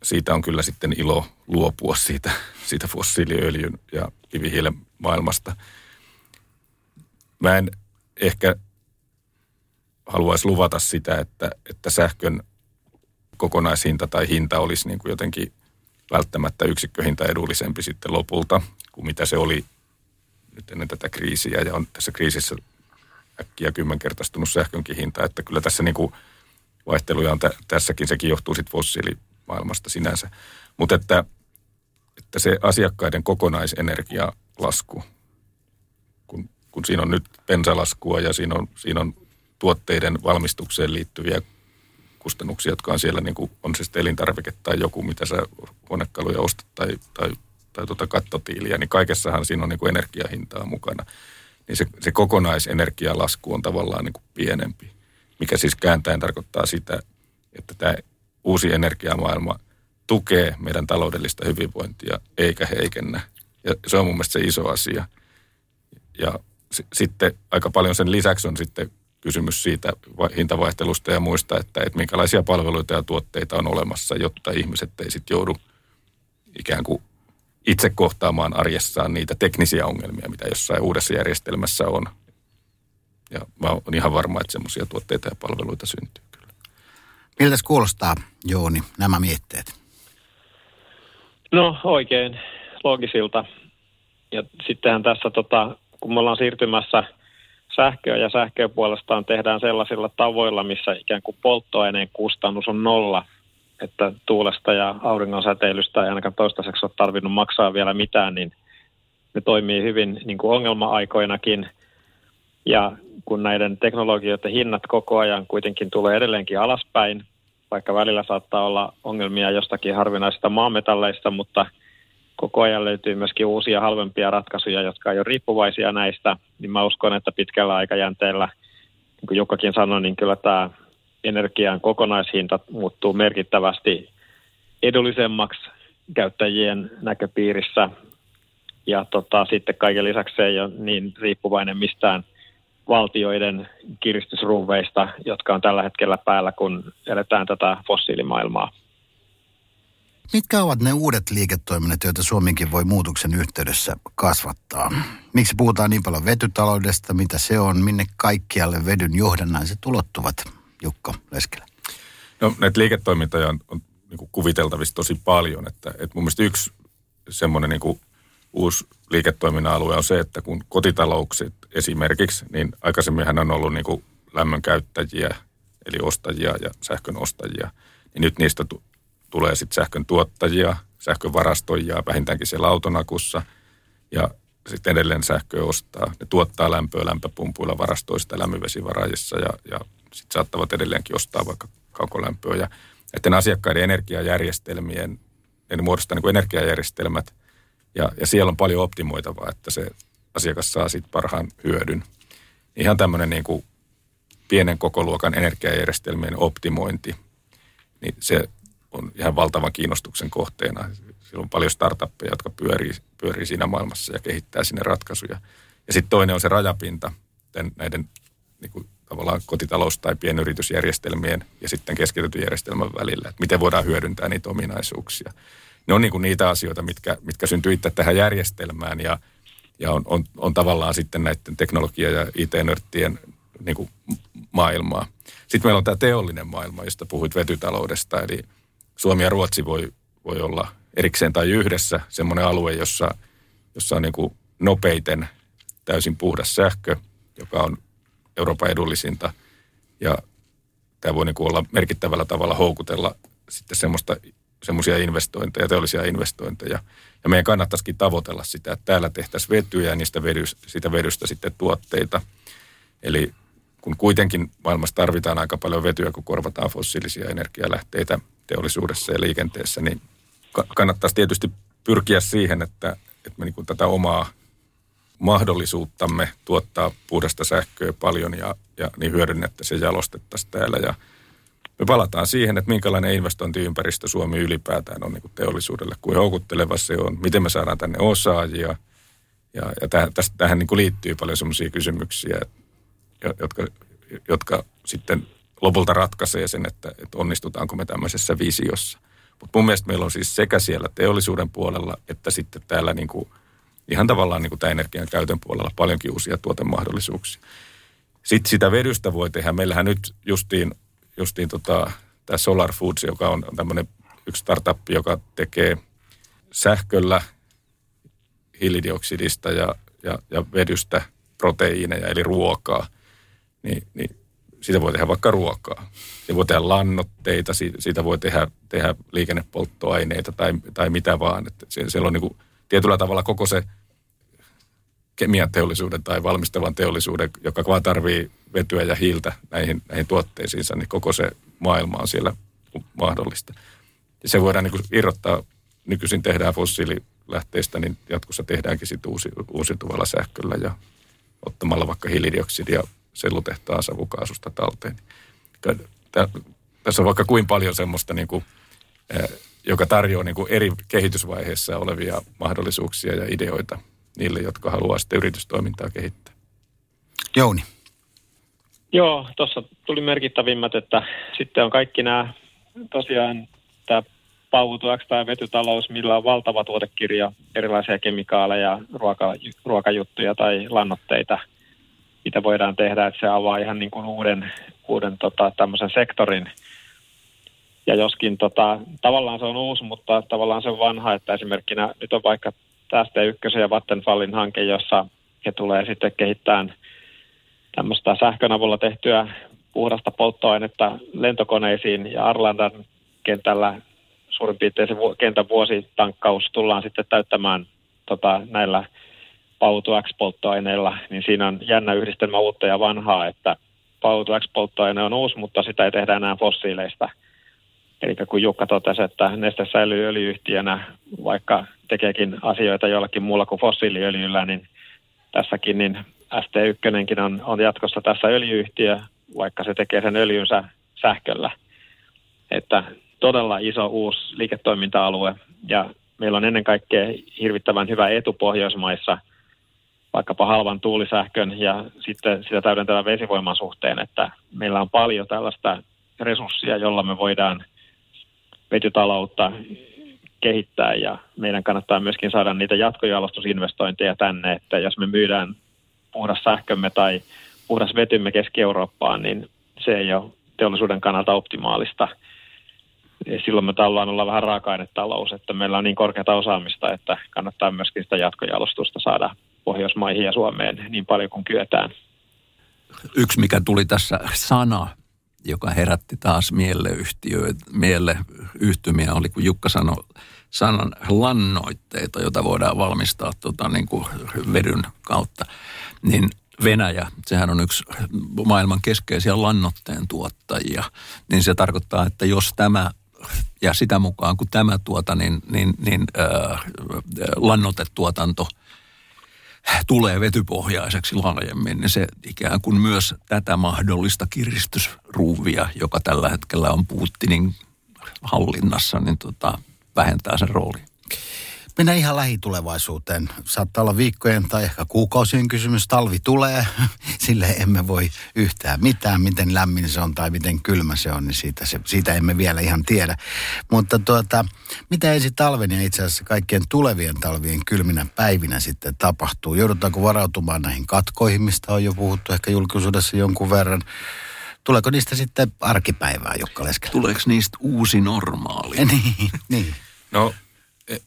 [SPEAKER 4] siitä on kyllä sitten ilo luopua siitä, siitä fossiiliöljyn ja kivihiilen maailmasta. Mä en ehkä haluaisi luvata sitä, että, että sähkön kokonaishinta tai hinta olisi niin kuin jotenkin välttämättä yksikköhinta edullisempi sitten lopulta kuin mitä se oli nyt ennen tätä kriisiä. Ja on tässä kriisissä äkkiä kymmenkertaistunut sähkönkin hinta, että kyllä tässä niin kuin vaihteluja on tä- tässäkin, sekin johtuu sitten fossiilimaailmasta sinänsä. Mutta että, että se asiakkaiden kokonaisenergialasku, kun, kun siinä on nyt bensalaskua ja siinä on, siinä on tuotteiden valmistukseen liittyviä kustannuksia, jotka on siellä, niin kuin, on se sitten elintarvike tai joku, mitä sä huonekaluja ostat tai, tai, tai tuota kattotiiliä, niin kaikessahan siinä on niin kuin energiahintaa mukana. Niin se, se kokonaisenergialasku on tavallaan niin kuin pienempi, mikä siis kääntäen tarkoittaa sitä, että tämä uusi energiamaailma tukee meidän taloudellista hyvinvointia eikä heikennä. Ja se on mun mielestä se iso asia. Ja s- sitten aika paljon sen lisäksi on sitten kysymys siitä hintavaihtelusta ja muista, että, että minkälaisia palveluita ja tuotteita on olemassa, jotta ihmiset ei sitten joudu ikään kuin itse kohtaamaan arjessaan niitä teknisiä ongelmia, mitä jossain uudessa järjestelmässä on. Ja mä oon ihan varma, että semmoisia tuotteita ja palveluita syntyy kyllä.
[SPEAKER 2] Miltä kuulostaa, Jooni, nämä mietteet?
[SPEAKER 3] No oikein loogisilta. Ja sittenhän tässä, tota, kun me ollaan siirtymässä – sähköä ja sähköä puolestaan tehdään sellaisilla tavoilla, missä ikään kuin polttoaineen kustannus on nolla, että tuulesta ja auringon säteilystä ei ainakaan toistaiseksi ole tarvinnut maksaa vielä mitään, niin ne toimii hyvin niin kuin ongelma-aikoinakin. Ja kun näiden teknologioiden hinnat koko ajan kuitenkin tulee edelleenkin alaspäin, vaikka välillä saattaa olla ongelmia jostakin harvinaisista maametalleista, mutta – koko ajan löytyy myöskin uusia halvempia ratkaisuja, jotka ei ole riippuvaisia näistä, niin mä uskon, että pitkällä aikajänteellä, niin kuin Jukkakin sanoi, niin kyllä tämä energian kokonaishinta muuttuu merkittävästi edullisemmaksi käyttäjien näköpiirissä. Ja tota, sitten kaiken lisäksi se ei ole niin riippuvainen mistään valtioiden kiristysruuveista, jotka on tällä hetkellä päällä, kun eletään tätä fossiilimaailmaa.
[SPEAKER 2] Mitkä ovat ne uudet liiketoiminnat, joita Suomikin voi muutoksen yhteydessä kasvattaa? Miksi puhutaan niin paljon vetytaloudesta, mitä se on, minne kaikkialle vedyn johdannaiset ulottuvat, Jukka Leskelä?
[SPEAKER 4] No näitä liiketoimintoja on, on niin kuviteltavissa tosi paljon, että, että mun mielestä yksi semmoinen niin uusi liiketoiminnan alue on se, että kun kotitaloukset esimerkiksi, niin aikaisemminhan on ollut niin lämmön käyttäjiä, eli ostajia ja sähkön ostajia, niin nyt niistä tulee sitten sähkön tuottajia, sähkön varastoijia vähintäänkin siellä autonakussa ja sitten edelleen sähköä ostaa. Ne tuottaa lämpöä lämpöpumpuilla varastoista lämmövesivaraajissa ja, ja sitten saattavat edelleenkin ostaa vaikka kaukolämpöä. Ja näiden asiakkaiden energiajärjestelmien, ne muodostaa niin kuin energiajärjestelmät ja, ja siellä on paljon optimoitavaa, että se asiakas saa siitä parhaan hyödyn. Ihan tämmöinen niin kuin pienen kokoluokan energiajärjestelmien optimointi – niin se on ihan valtavan kiinnostuksen kohteena. Siellä on paljon startuppeja, jotka pyörii, pyörii siinä maailmassa ja kehittää sinne ratkaisuja. Ja sitten toinen on se rajapinta näiden niin kuin tavallaan kotitalous- tai pienyritysjärjestelmien ja sitten keskitetyn järjestelmän välillä, että miten voidaan hyödyntää niitä ominaisuuksia. Ne on niin kuin niitä asioita, mitkä, mitkä syntyy itse tähän järjestelmään ja, ja on, on, on tavallaan sitten näiden teknologia- ja IT-nörttien niin kuin maailmaa. Sitten meillä on tämä teollinen maailma, josta puhuit vetytaloudesta, eli Suomi ja Ruotsi voi, voi olla erikseen tai yhdessä semmoinen alue, jossa, jossa on niin kuin nopeiten täysin puhdas sähkö, joka on Euroopan edullisinta. Ja tämä voi niin kuin olla merkittävällä tavalla houkutella sitten semmoista, semmoisia investointeja, teollisia investointeja. Ja meidän kannattaisikin tavoitella sitä, että täällä tehtäisiin vetyjä ja niistä vedys, siitä vedystä sitten tuotteita. Eli kun kuitenkin maailmassa tarvitaan aika paljon vetyä, kun korvataan fossiilisia energialähteitä teollisuudessa ja liikenteessä, niin kannattaisi tietysti pyrkiä siihen, että, että me niin tätä omaa mahdollisuuttamme tuottaa puhdasta sähköä paljon ja, ja niin hyödynnettäisiin ja jalostettaisiin täällä. Ja me palataan siihen, että minkälainen investointiympäristö Suomi ylipäätään on niin kuin teollisuudelle, kuin houkutteleva se on, miten me saadaan tänne osaajia. Ja, ja tähän, tästä, tähän niin kuin liittyy paljon sellaisia kysymyksiä, jotka, jotka sitten lopulta ratkaisee sen, että, että onnistutaanko me tämmöisessä visiossa. Mutta mun mielestä meillä on siis sekä siellä teollisuuden puolella että sitten täällä niin kuin – ihan tavallaan niin kuin energian käytön puolella paljonkin uusia tuotemahdollisuuksia. Sitten sitä vedystä voi tehdä. Meillähän nyt justiin, justiin tota, tämä Solar Foods, joka on tämmöinen yksi startup, joka tekee sähköllä hiilidioksidista ja, ja, ja vedystä proteiineja, eli ruokaa, niin, niin siitä voi tehdä vaikka ruokaa. Siitä voi tehdä lannotteita, siitä voi tehdä, tehdä liikennepolttoaineita tai, tai mitä vaan. Että siellä on niin kuin tietyllä tavalla koko se kemianteollisuuden tai valmistavan teollisuuden, joka vaan tarvii vetyä ja hiiltä näihin, näihin tuotteisiinsa, niin koko se maailma on siellä mahdollista. Ja se voidaan niin kuin irrottaa, nykyisin tehdään fossiililähteistä, niin jatkossa tehdäänkin sitten uusi, uusiutuvalla sähköllä ja ottamalla vaikka hiilidioksidia sellutehtaan savukaasusta talteen. Tässä on vaikka kuin paljon semmoista, niin kuin, joka tarjoaa niin kuin eri kehitysvaiheissa olevia mahdollisuuksia ja ideoita niille, jotka haluaa sitten yritystoimintaa kehittää.
[SPEAKER 2] Jouni.
[SPEAKER 3] Joo, tuossa tuli merkittävimmät, että sitten on kaikki nämä tosiaan tämä pauvutuaksi tai vetytalous, millä on valtava tuotekirja, erilaisia kemikaaleja, ruoka, ruokajuttuja tai lannoitteita, mitä voidaan tehdä, että se avaa ihan niin kuin uuden, uuden tota, tämmöisen sektorin. Ja joskin tota, tavallaan se on uusi, mutta tavallaan se on vanha, että esimerkkinä nyt on vaikka tästä ykkösen ja Vattenfallin hanke, jossa he tulee sitten kehittämään tämmöistä sähkön avulla tehtyä puhdasta polttoainetta lentokoneisiin ja Arlandan kentällä suurin piirtein se kentän vuositankkaus tullaan sitten täyttämään tota, näillä Pautu X-polttoaineilla, niin siinä on jännä yhdistelmä uutta ja vanhaa, että Pautu X-polttoaine on uusi, mutta sitä ei tehdä enää fossiileista. Eli kun Jukka totesi, että Neste säilyy öljyyhtiönä, vaikka tekeekin asioita jollakin muulla kuin fossiiliöljyllä, niin tässäkin niin ST1 on, on jatkossa tässä öljyyhtiö, vaikka se tekee sen öljynsä sähköllä. Että todella iso uusi liiketoiminta-alue ja meillä on ennen kaikkea hirvittävän hyvä etu Pohjoismaissa vaikkapa halvan tuulisähkön ja sitten sitä täydentävän vesivoiman suhteen, että meillä on paljon tällaista resurssia, jolla me voidaan vetytaloutta kehittää ja meidän kannattaa myöskin saada niitä jatkojalostusinvestointeja tänne, että jos me myydään puhdas sähkömme tai puhdas vetymme Keski-Eurooppaan, niin se ei ole teollisuuden kannalta optimaalista. Silloin me tallaan olla vähän raaka-ainetalous, että meillä on niin korkeata osaamista, että kannattaa myöskin sitä jatkojalostusta saada Pohjoismaihin ja Suomeen niin paljon kuin kyetään.
[SPEAKER 5] Yksi, mikä tuli tässä sana, joka herätti taas mielle yhtymiä, oli kun Jukka sanoi sanan lannoitteita, joita voidaan valmistaa tota, niin kuin vedyn kautta. Niin Venäjä, sehän on yksi maailman keskeisiä lannoitteen tuottajia, niin se tarkoittaa, että jos tämä ja sitä mukaan kun tämä tuota, niin, niin, niin äh, lannotetuotanto – tulee vetypohjaiseksi laajemmin, niin se ikään kuin myös tätä mahdollista kiristysruuvia, joka tällä hetkellä on Putinin hallinnassa, niin tota, vähentää sen rooli.
[SPEAKER 2] Mennään ihan lähitulevaisuuteen. Saattaa olla viikkojen tai ehkä kuukausien kysymys. Talvi tulee, sille emme voi yhtään mitään. Miten lämmin se on tai miten kylmä se on, niin siitä, se, siitä emme vielä ihan tiedä. Mutta tuota, mitä ensi talven ja itse asiassa kaikkien tulevien talvien kylminä päivinä sitten tapahtuu? Joudutaanko varautumaan näihin katkoihin, mistä on jo puhuttu ehkä julkisuudessa jonkun verran? Tuleeko niistä sitten arkipäivää, Jukka Leskellä?
[SPEAKER 5] Tuleeko niistä uusi normaali?
[SPEAKER 2] niin, niin.
[SPEAKER 4] No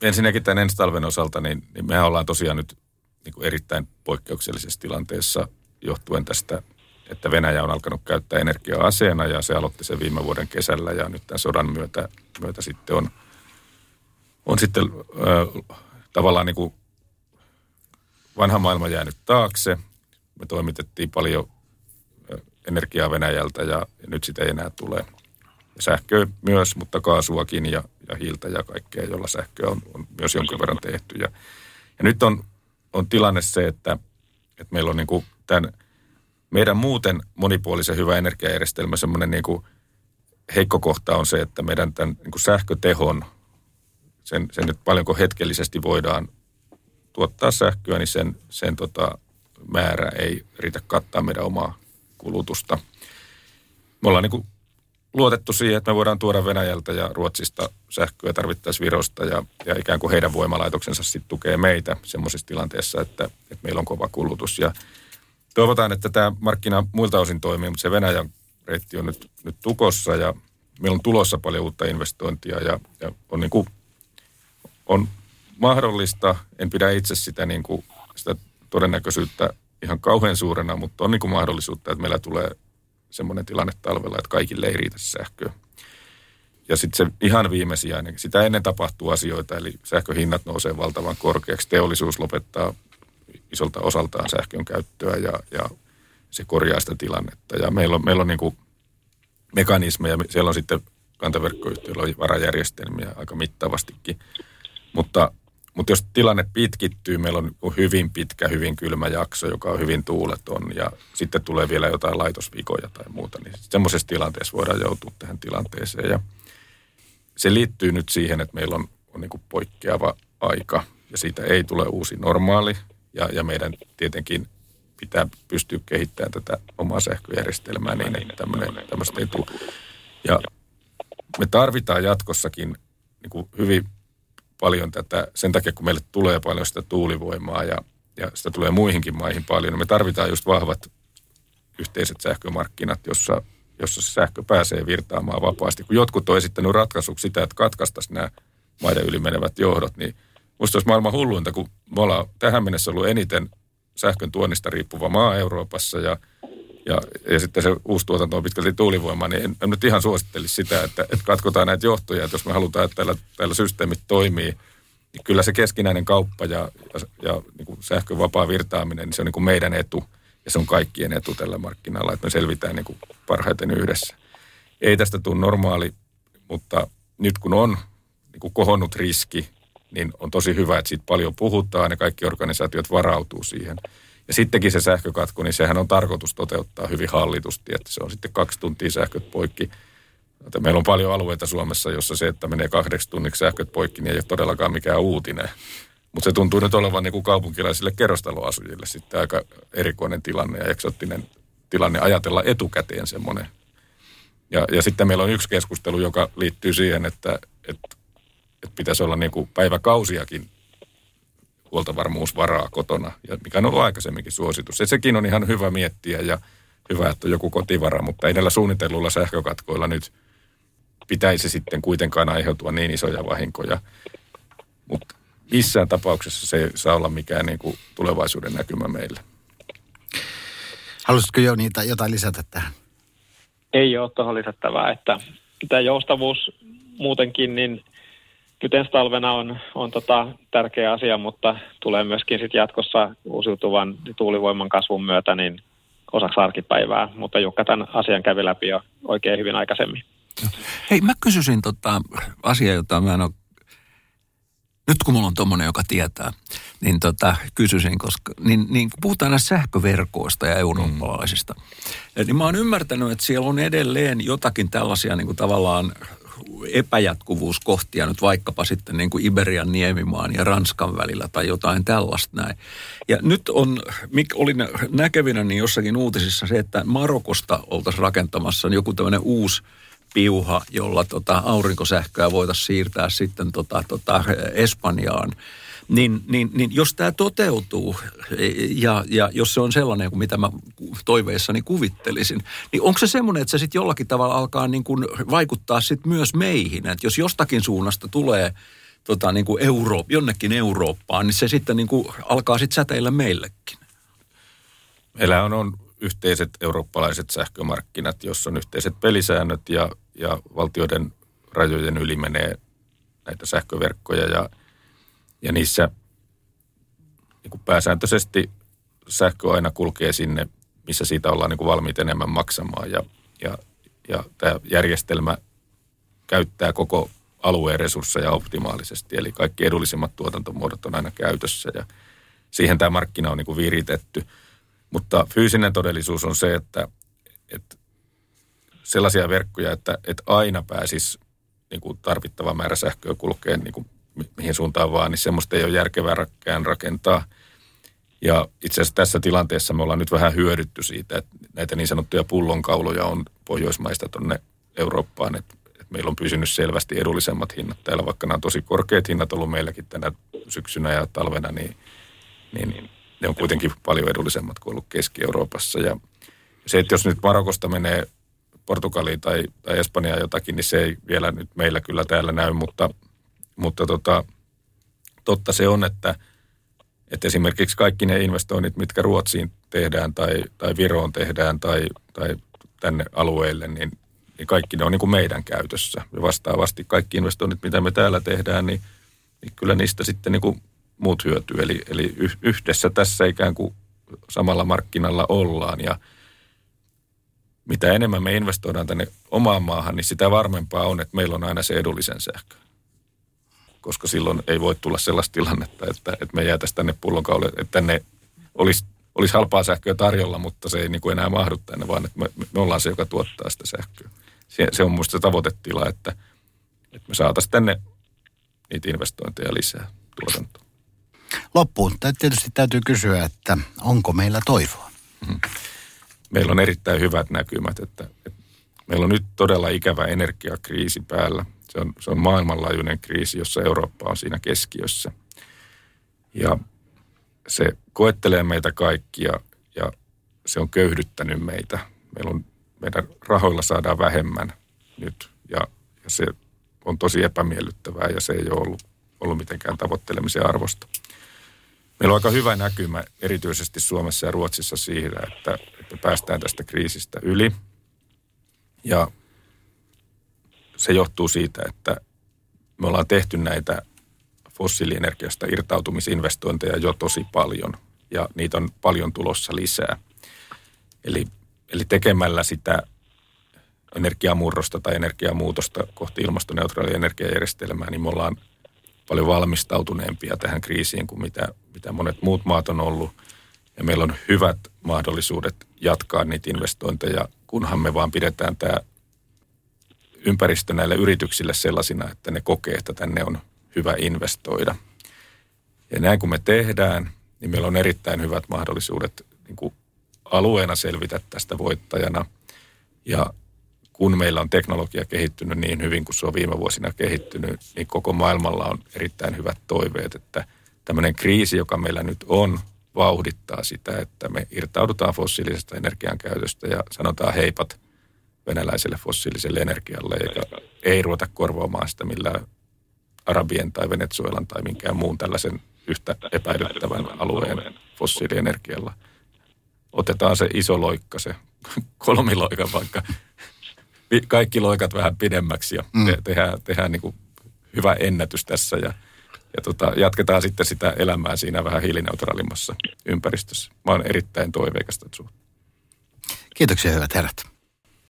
[SPEAKER 4] ensinnäkin tämän ensi talven osalta, niin, niin mehän ollaan tosiaan nyt niin kuin erittäin poikkeuksellisessa tilanteessa johtuen tästä, että Venäjä on alkanut käyttää energiaa aseena ja se aloitti sen viime vuoden kesällä ja nyt tämän sodan myötä, myötä sitten on, on sitten äh, tavallaan niin kuin vanha maailma jäänyt taakse. Me toimitettiin paljon energiaa Venäjältä ja, ja nyt sitä ei enää tule. Sähköä myös, mutta kaasuakin ja ja hiiltä ja kaikkea, jolla sähköä on, on myös jonkin verran tehty. Ja, ja nyt on, on tilanne se, että, että meillä on niin kuin tämän meidän muuten monipuolisen hyvä energiajärjestelmä semmoinen niin kuin heikko kohta on se, että meidän tämän niin kuin sähkötehon, sen, sen, että paljonko hetkellisesti voidaan tuottaa sähköä, niin sen, sen tota, määrä ei riitä kattaa meidän omaa kulutusta. Me ollaan niin kuin luotettu siihen, että me voidaan tuoda Venäjältä ja Ruotsista sähköä tarvittaisiin Virosta ja, ja ikään kuin heidän voimalaitoksensa sitten tukee meitä semmoisessa tilanteessa, että, että meillä on kova kulutus. Ja toivotaan, että tämä markkina muilta osin toimii, mutta se Venäjän reitti on nyt, nyt tukossa ja meillä on tulossa paljon uutta investointia ja, ja on, niin kuin, on mahdollista, en pidä itse sitä, niin kuin, sitä todennäköisyyttä ihan kauhean suurena, mutta on niin kuin mahdollisuutta, että meillä tulee semmoinen tilanne talvella, että kaikille ei riitä sähköä. Ja sitten se ihan viimesijainen, sitä ennen tapahtuu asioita, eli sähköhinnat nousee valtavan korkeaksi, teollisuus lopettaa isolta osaltaan sähkön käyttöä ja, ja se korjaa sitä tilannetta. Ja meillä on, meillä on niin kuin mekanismeja, siellä on sitten kantaverkkoyhtiöillä on varajärjestelmiä aika mittavastikin, mutta mutta jos tilanne pitkittyy, meillä on hyvin pitkä, hyvin kylmä jakso, joka on hyvin tuuleton ja sitten tulee vielä jotain laitosvikoja tai muuta, niin semmoisessa tilanteessa voidaan joutua tähän tilanteeseen. Ja se liittyy nyt siihen, että meillä on, on niin kuin poikkeava aika ja siitä ei tule uusi normaali ja, ja meidän tietenkin pitää pystyä kehittämään tätä omaa sähköjärjestelmää niin, että tämmöistä ei tule. Ja me tarvitaan jatkossakin niin kuin hyvin paljon tätä, sen takia kun meille tulee paljon sitä tuulivoimaa ja, ja sitä tulee muihinkin maihin paljon, niin me tarvitaan just vahvat yhteiset sähkömarkkinat, jossa, jossa se sähkö pääsee virtaamaan vapaasti. Kun jotkut on esittänyt ratkaisuksi sitä, että katkaistaisiin nämä maiden yli menevät johdot, niin musta olisi maailman hulluinta, kun me ollaan tähän mennessä ollut eniten sähkön tuonnista riippuva maa Euroopassa ja ja, ja sitten se uusi tuotanto on pitkälti tuulivoimaa, niin en, en nyt ihan suosittelisi sitä, että, että katkotaan näitä johtoja, että jos me halutaan, että täällä, täällä systeemit toimii, niin kyllä se keskinäinen kauppa ja, ja, ja niin kuin sähkön vapaa virtaaminen, niin se on niin kuin meidän etu ja se on kaikkien etu tällä markkinalla, että me selvitään niin kuin parhaiten yhdessä. Ei tästä tule normaali, mutta nyt kun on niin kuin kohonnut riski, niin on tosi hyvä, että siitä paljon puhutaan ja kaikki organisaatiot varautuu siihen – ja sittenkin se sähkökatko, niin sehän on tarkoitus toteuttaa hyvin hallitusti, että se on sitten kaksi tuntia sähköt poikki. Meillä on paljon alueita Suomessa, jossa se, että menee kahdeksi tunniksi sähköt poikki, niin ei ole todellakaan mikään uutinen. Mutta se tuntuu nyt olevan niin kuin kaupunkilaisille kerrostaloasujille sitten aika erikoinen tilanne ja eksoottinen tilanne ajatella etukäteen semmoinen. Ja, ja sitten meillä on yksi keskustelu, joka liittyy siihen, että, että, että pitäisi olla niin kuin päiväkausiakin huoltovarmuusvaraa kotona, ja mikä on ollut aikaisemminkin suositus. Ja sekin on ihan hyvä miettiä ja hyvä, että on joku kotivara, mutta ei näillä suunnitelluilla sähkökatkoilla nyt pitäisi sitten kuitenkaan aiheutua niin isoja vahinkoja. Mutta missään tapauksessa se ei saa olla mikään niin kuin tulevaisuuden näkymä meille.
[SPEAKER 2] Haluaisitko jo niitä jotain lisätä tähän?
[SPEAKER 3] Ei ole tuohon lisättävää, että tämä joustavuus muutenkin, niin nyt ensi talvena on, on tota tärkeä asia, mutta tulee myöskin sit jatkossa uusiutuvan tuulivoiman kasvun myötä niin osaksi arkipäivää. Mutta Jukka tämän asian kävi läpi jo oikein hyvin aikaisemmin.
[SPEAKER 5] Hei, mä kysyisin tota asiaa, jota mä en ole nyt kun mulla on tuommoinen, joka tietää, niin tota, kysyisin, koska niin, niin kun puhutaan näistä sähköverkoista ja eurooppalaisista, mm. niin mä oon ymmärtänyt, että siellä on edelleen jotakin tällaisia niin kuin tavallaan epäjatkuvuuskohtia nyt vaikkapa sitten niin kuin Iberian niemimaan ja Ranskan välillä tai jotain tällaista näin. Ja nyt on, mikä olin näkevinä niin jossakin uutisissa se, että Marokosta oltaisiin rakentamassa joku tämmöinen uusi piuha, jolla tota aurinkosähköä voitaisiin siirtää sitten tota, tota Espanjaan niin, niin, niin jos tämä toteutuu ja, ja jos se on sellainen kuin mitä mä toiveissani kuvittelisin, niin onko se semmoinen, että se sitten jollakin tavalla alkaa niin kuin vaikuttaa sitten myös meihin? Että jos jostakin suunnasta tulee tota, niin kuin Euro, jonnekin Eurooppaan, niin se sitten niin kuin alkaa sitten säteillä meillekin.
[SPEAKER 4] Meillä on, on yhteiset eurooppalaiset sähkömarkkinat, jossa on yhteiset pelisäännöt ja, ja valtioiden rajojen yli menee näitä sähköverkkoja ja – ja niissä niin kuin pääsääntöisesti sähkö aina kulkee sinne, missä siitä ollaan niin kuin valmiit enemmän maksamaan. Ja, ja, ja tämä järjestelmä käyttää koko alueen resursseja optimaalisesti, eli kaikki edullisimmat tuotantomuodot on aina käytössä ja siihen tämä markkina on niin kuin viritetty. Mutta fyysinen todellisuus on se, että, että sellaisia verkkoja, että, että aina pääsisi niin kuin tarvittava määrä sähköä kulkeen niin kuin mihin suuntaan vaan, niin semmoista ei ole järkevääkään rakentaa. Ja itse asiassa tässä tilanteessa me ollaan nyt vähän hyödytty siitä, että näitä niin sanottuja pullonkauloja on Pohjoismaista tuonne Eurooppaan, että, että meillä on pysynyt selvästi edullisemmat hinnat täällä, vaikka nämä on tosi korkeat hinnat ollut meilläkin tänä syksynä ja talvena, niin, niin ne on kuitenkin paljon edullisemmat kuin ollut Keski-Euroopassa. Ja se, että jos nyt Marokosta menee Portugaliin tai, tai Espanjaan jotakin, niin se ei vielä nyt meillä kyllä täällä näy, mutta – mutta tota, totta se on, että, että esimerkiksi kaikki ne investoinnit, mitkä Ruotsiin tehdään tai, tai Viroon tehdään tai, tai tänne alueelle, niin, niin kaikki ne on niin kuin meidän käytössä. Ja vastaavasti kaikki investoinnit, mitä me täällä tehdään, niin, niin kyllä niistä sitten niin kuin muut hyötyy. Eli, eli yhdessä tässä ikään kuin samalla markkinalla ollaan ja mitä enemmän me investoidaan tänne omaan maahan, niin sitä varmempaa on, että meillä on aina se edullisen sähkö koska silloin ei voi tulla sellaista tilannetta, että, että me jäätäisiin tänne pullonkaulle, että tänne olisi, olisi halpaa sähköä tarjolla, mutta se ei niin kuin enää mahdu tänne, vaan että me, me ollaan se, joka tuottaa sitä sähköä. Se, se on minusta se tavoitetila, että, että me saataisiin tänne niitä investointeja lisää tuotantoon.
[SPEAKER 2] Loppuun tietysti täytyy kysyä, että onko meillä toivoa? Mm-hmm.
[SPEAKER 4] Meillä on erittäin hyvät näkymät, että, että meillä on nyt todella ikävä energiakriisi päällä. Se on, se on maailmanlaajuinen kriisi, jossa Eurooppa on siinä keskiössä. Ja se koettelee meitä kaikkia ja se on köyhdyttänyt meitä. Meillä on, meidän rahoilla saadaan vähemmän nyt ja, ja se on tosi epämiellyttävää ja se ei ole ollut, ollut mitenkään tavoittelemisen arvosta. Meillä on aika hyvä näkymä erityisesti Suomessa ja Ruotsissa siitä, että, että päästään tästä kriisistä yli. Ja se johtuu siitä, että me ollaan tehty näitä fossiilienergiasta irtautumisinvestointeja jo tosi paljon ja niitä on paljon tulossa lisää. Eli, eli tekemällä sitä energiamurrosta tai energiamuutosta kohti ilmastoneutraalia energiajärjestelmää, niin me ollaan paljon valmistautuneempia tähän kriisiin kuin mitä, mitä monet muut maat on ollut. Ja meillä on hyvät mahdollisuudet jatkaa niitä investointeja, kunhan me vaan pidetään tämä ympäristö näille yrityksille sellaisina, että ne kokee, että tänne on hyvä investoida. Ja näin kun me tehdään, niin meillä on erittäin hyvät mahdollisuudet niin kuin alueena selvitä tästä voittajana. Ja kun meillä on teknologia kehittynyt niin hyvin kuin se on viime vuosina kehittynyt, niin koko maailmalla on erittäin hyvät toiveet, että tämmöinen kriisi, joka meillä nyt on, vauhdittaa sitä, että me irtaudutaan fossiilisesta energiankäytöstä ja sanotaan heipat venäläiselle fossiiliselle energialle, eikä ei ruveta korvaamaan sitä millään Arabien tai Venezuelan tai minkään muun tällaisen yhtä epäilyttävän alueen fossiilienergialla. Otetaan se iso loikka, se kolmiloika vaikka, kaikki loikat vähän pidemmäksi ja mm. te, tehdään, tehdään niin kuin hyvä ennätys tässä ja, ja tota, jatketaan sitten sitä elämää siinä vähän hiilineutraalimmassa ympäristössä. Mä oon erittäin toiveikasta suhteen.
[SPEAKER 2] Kiitoksia hyvät herrat.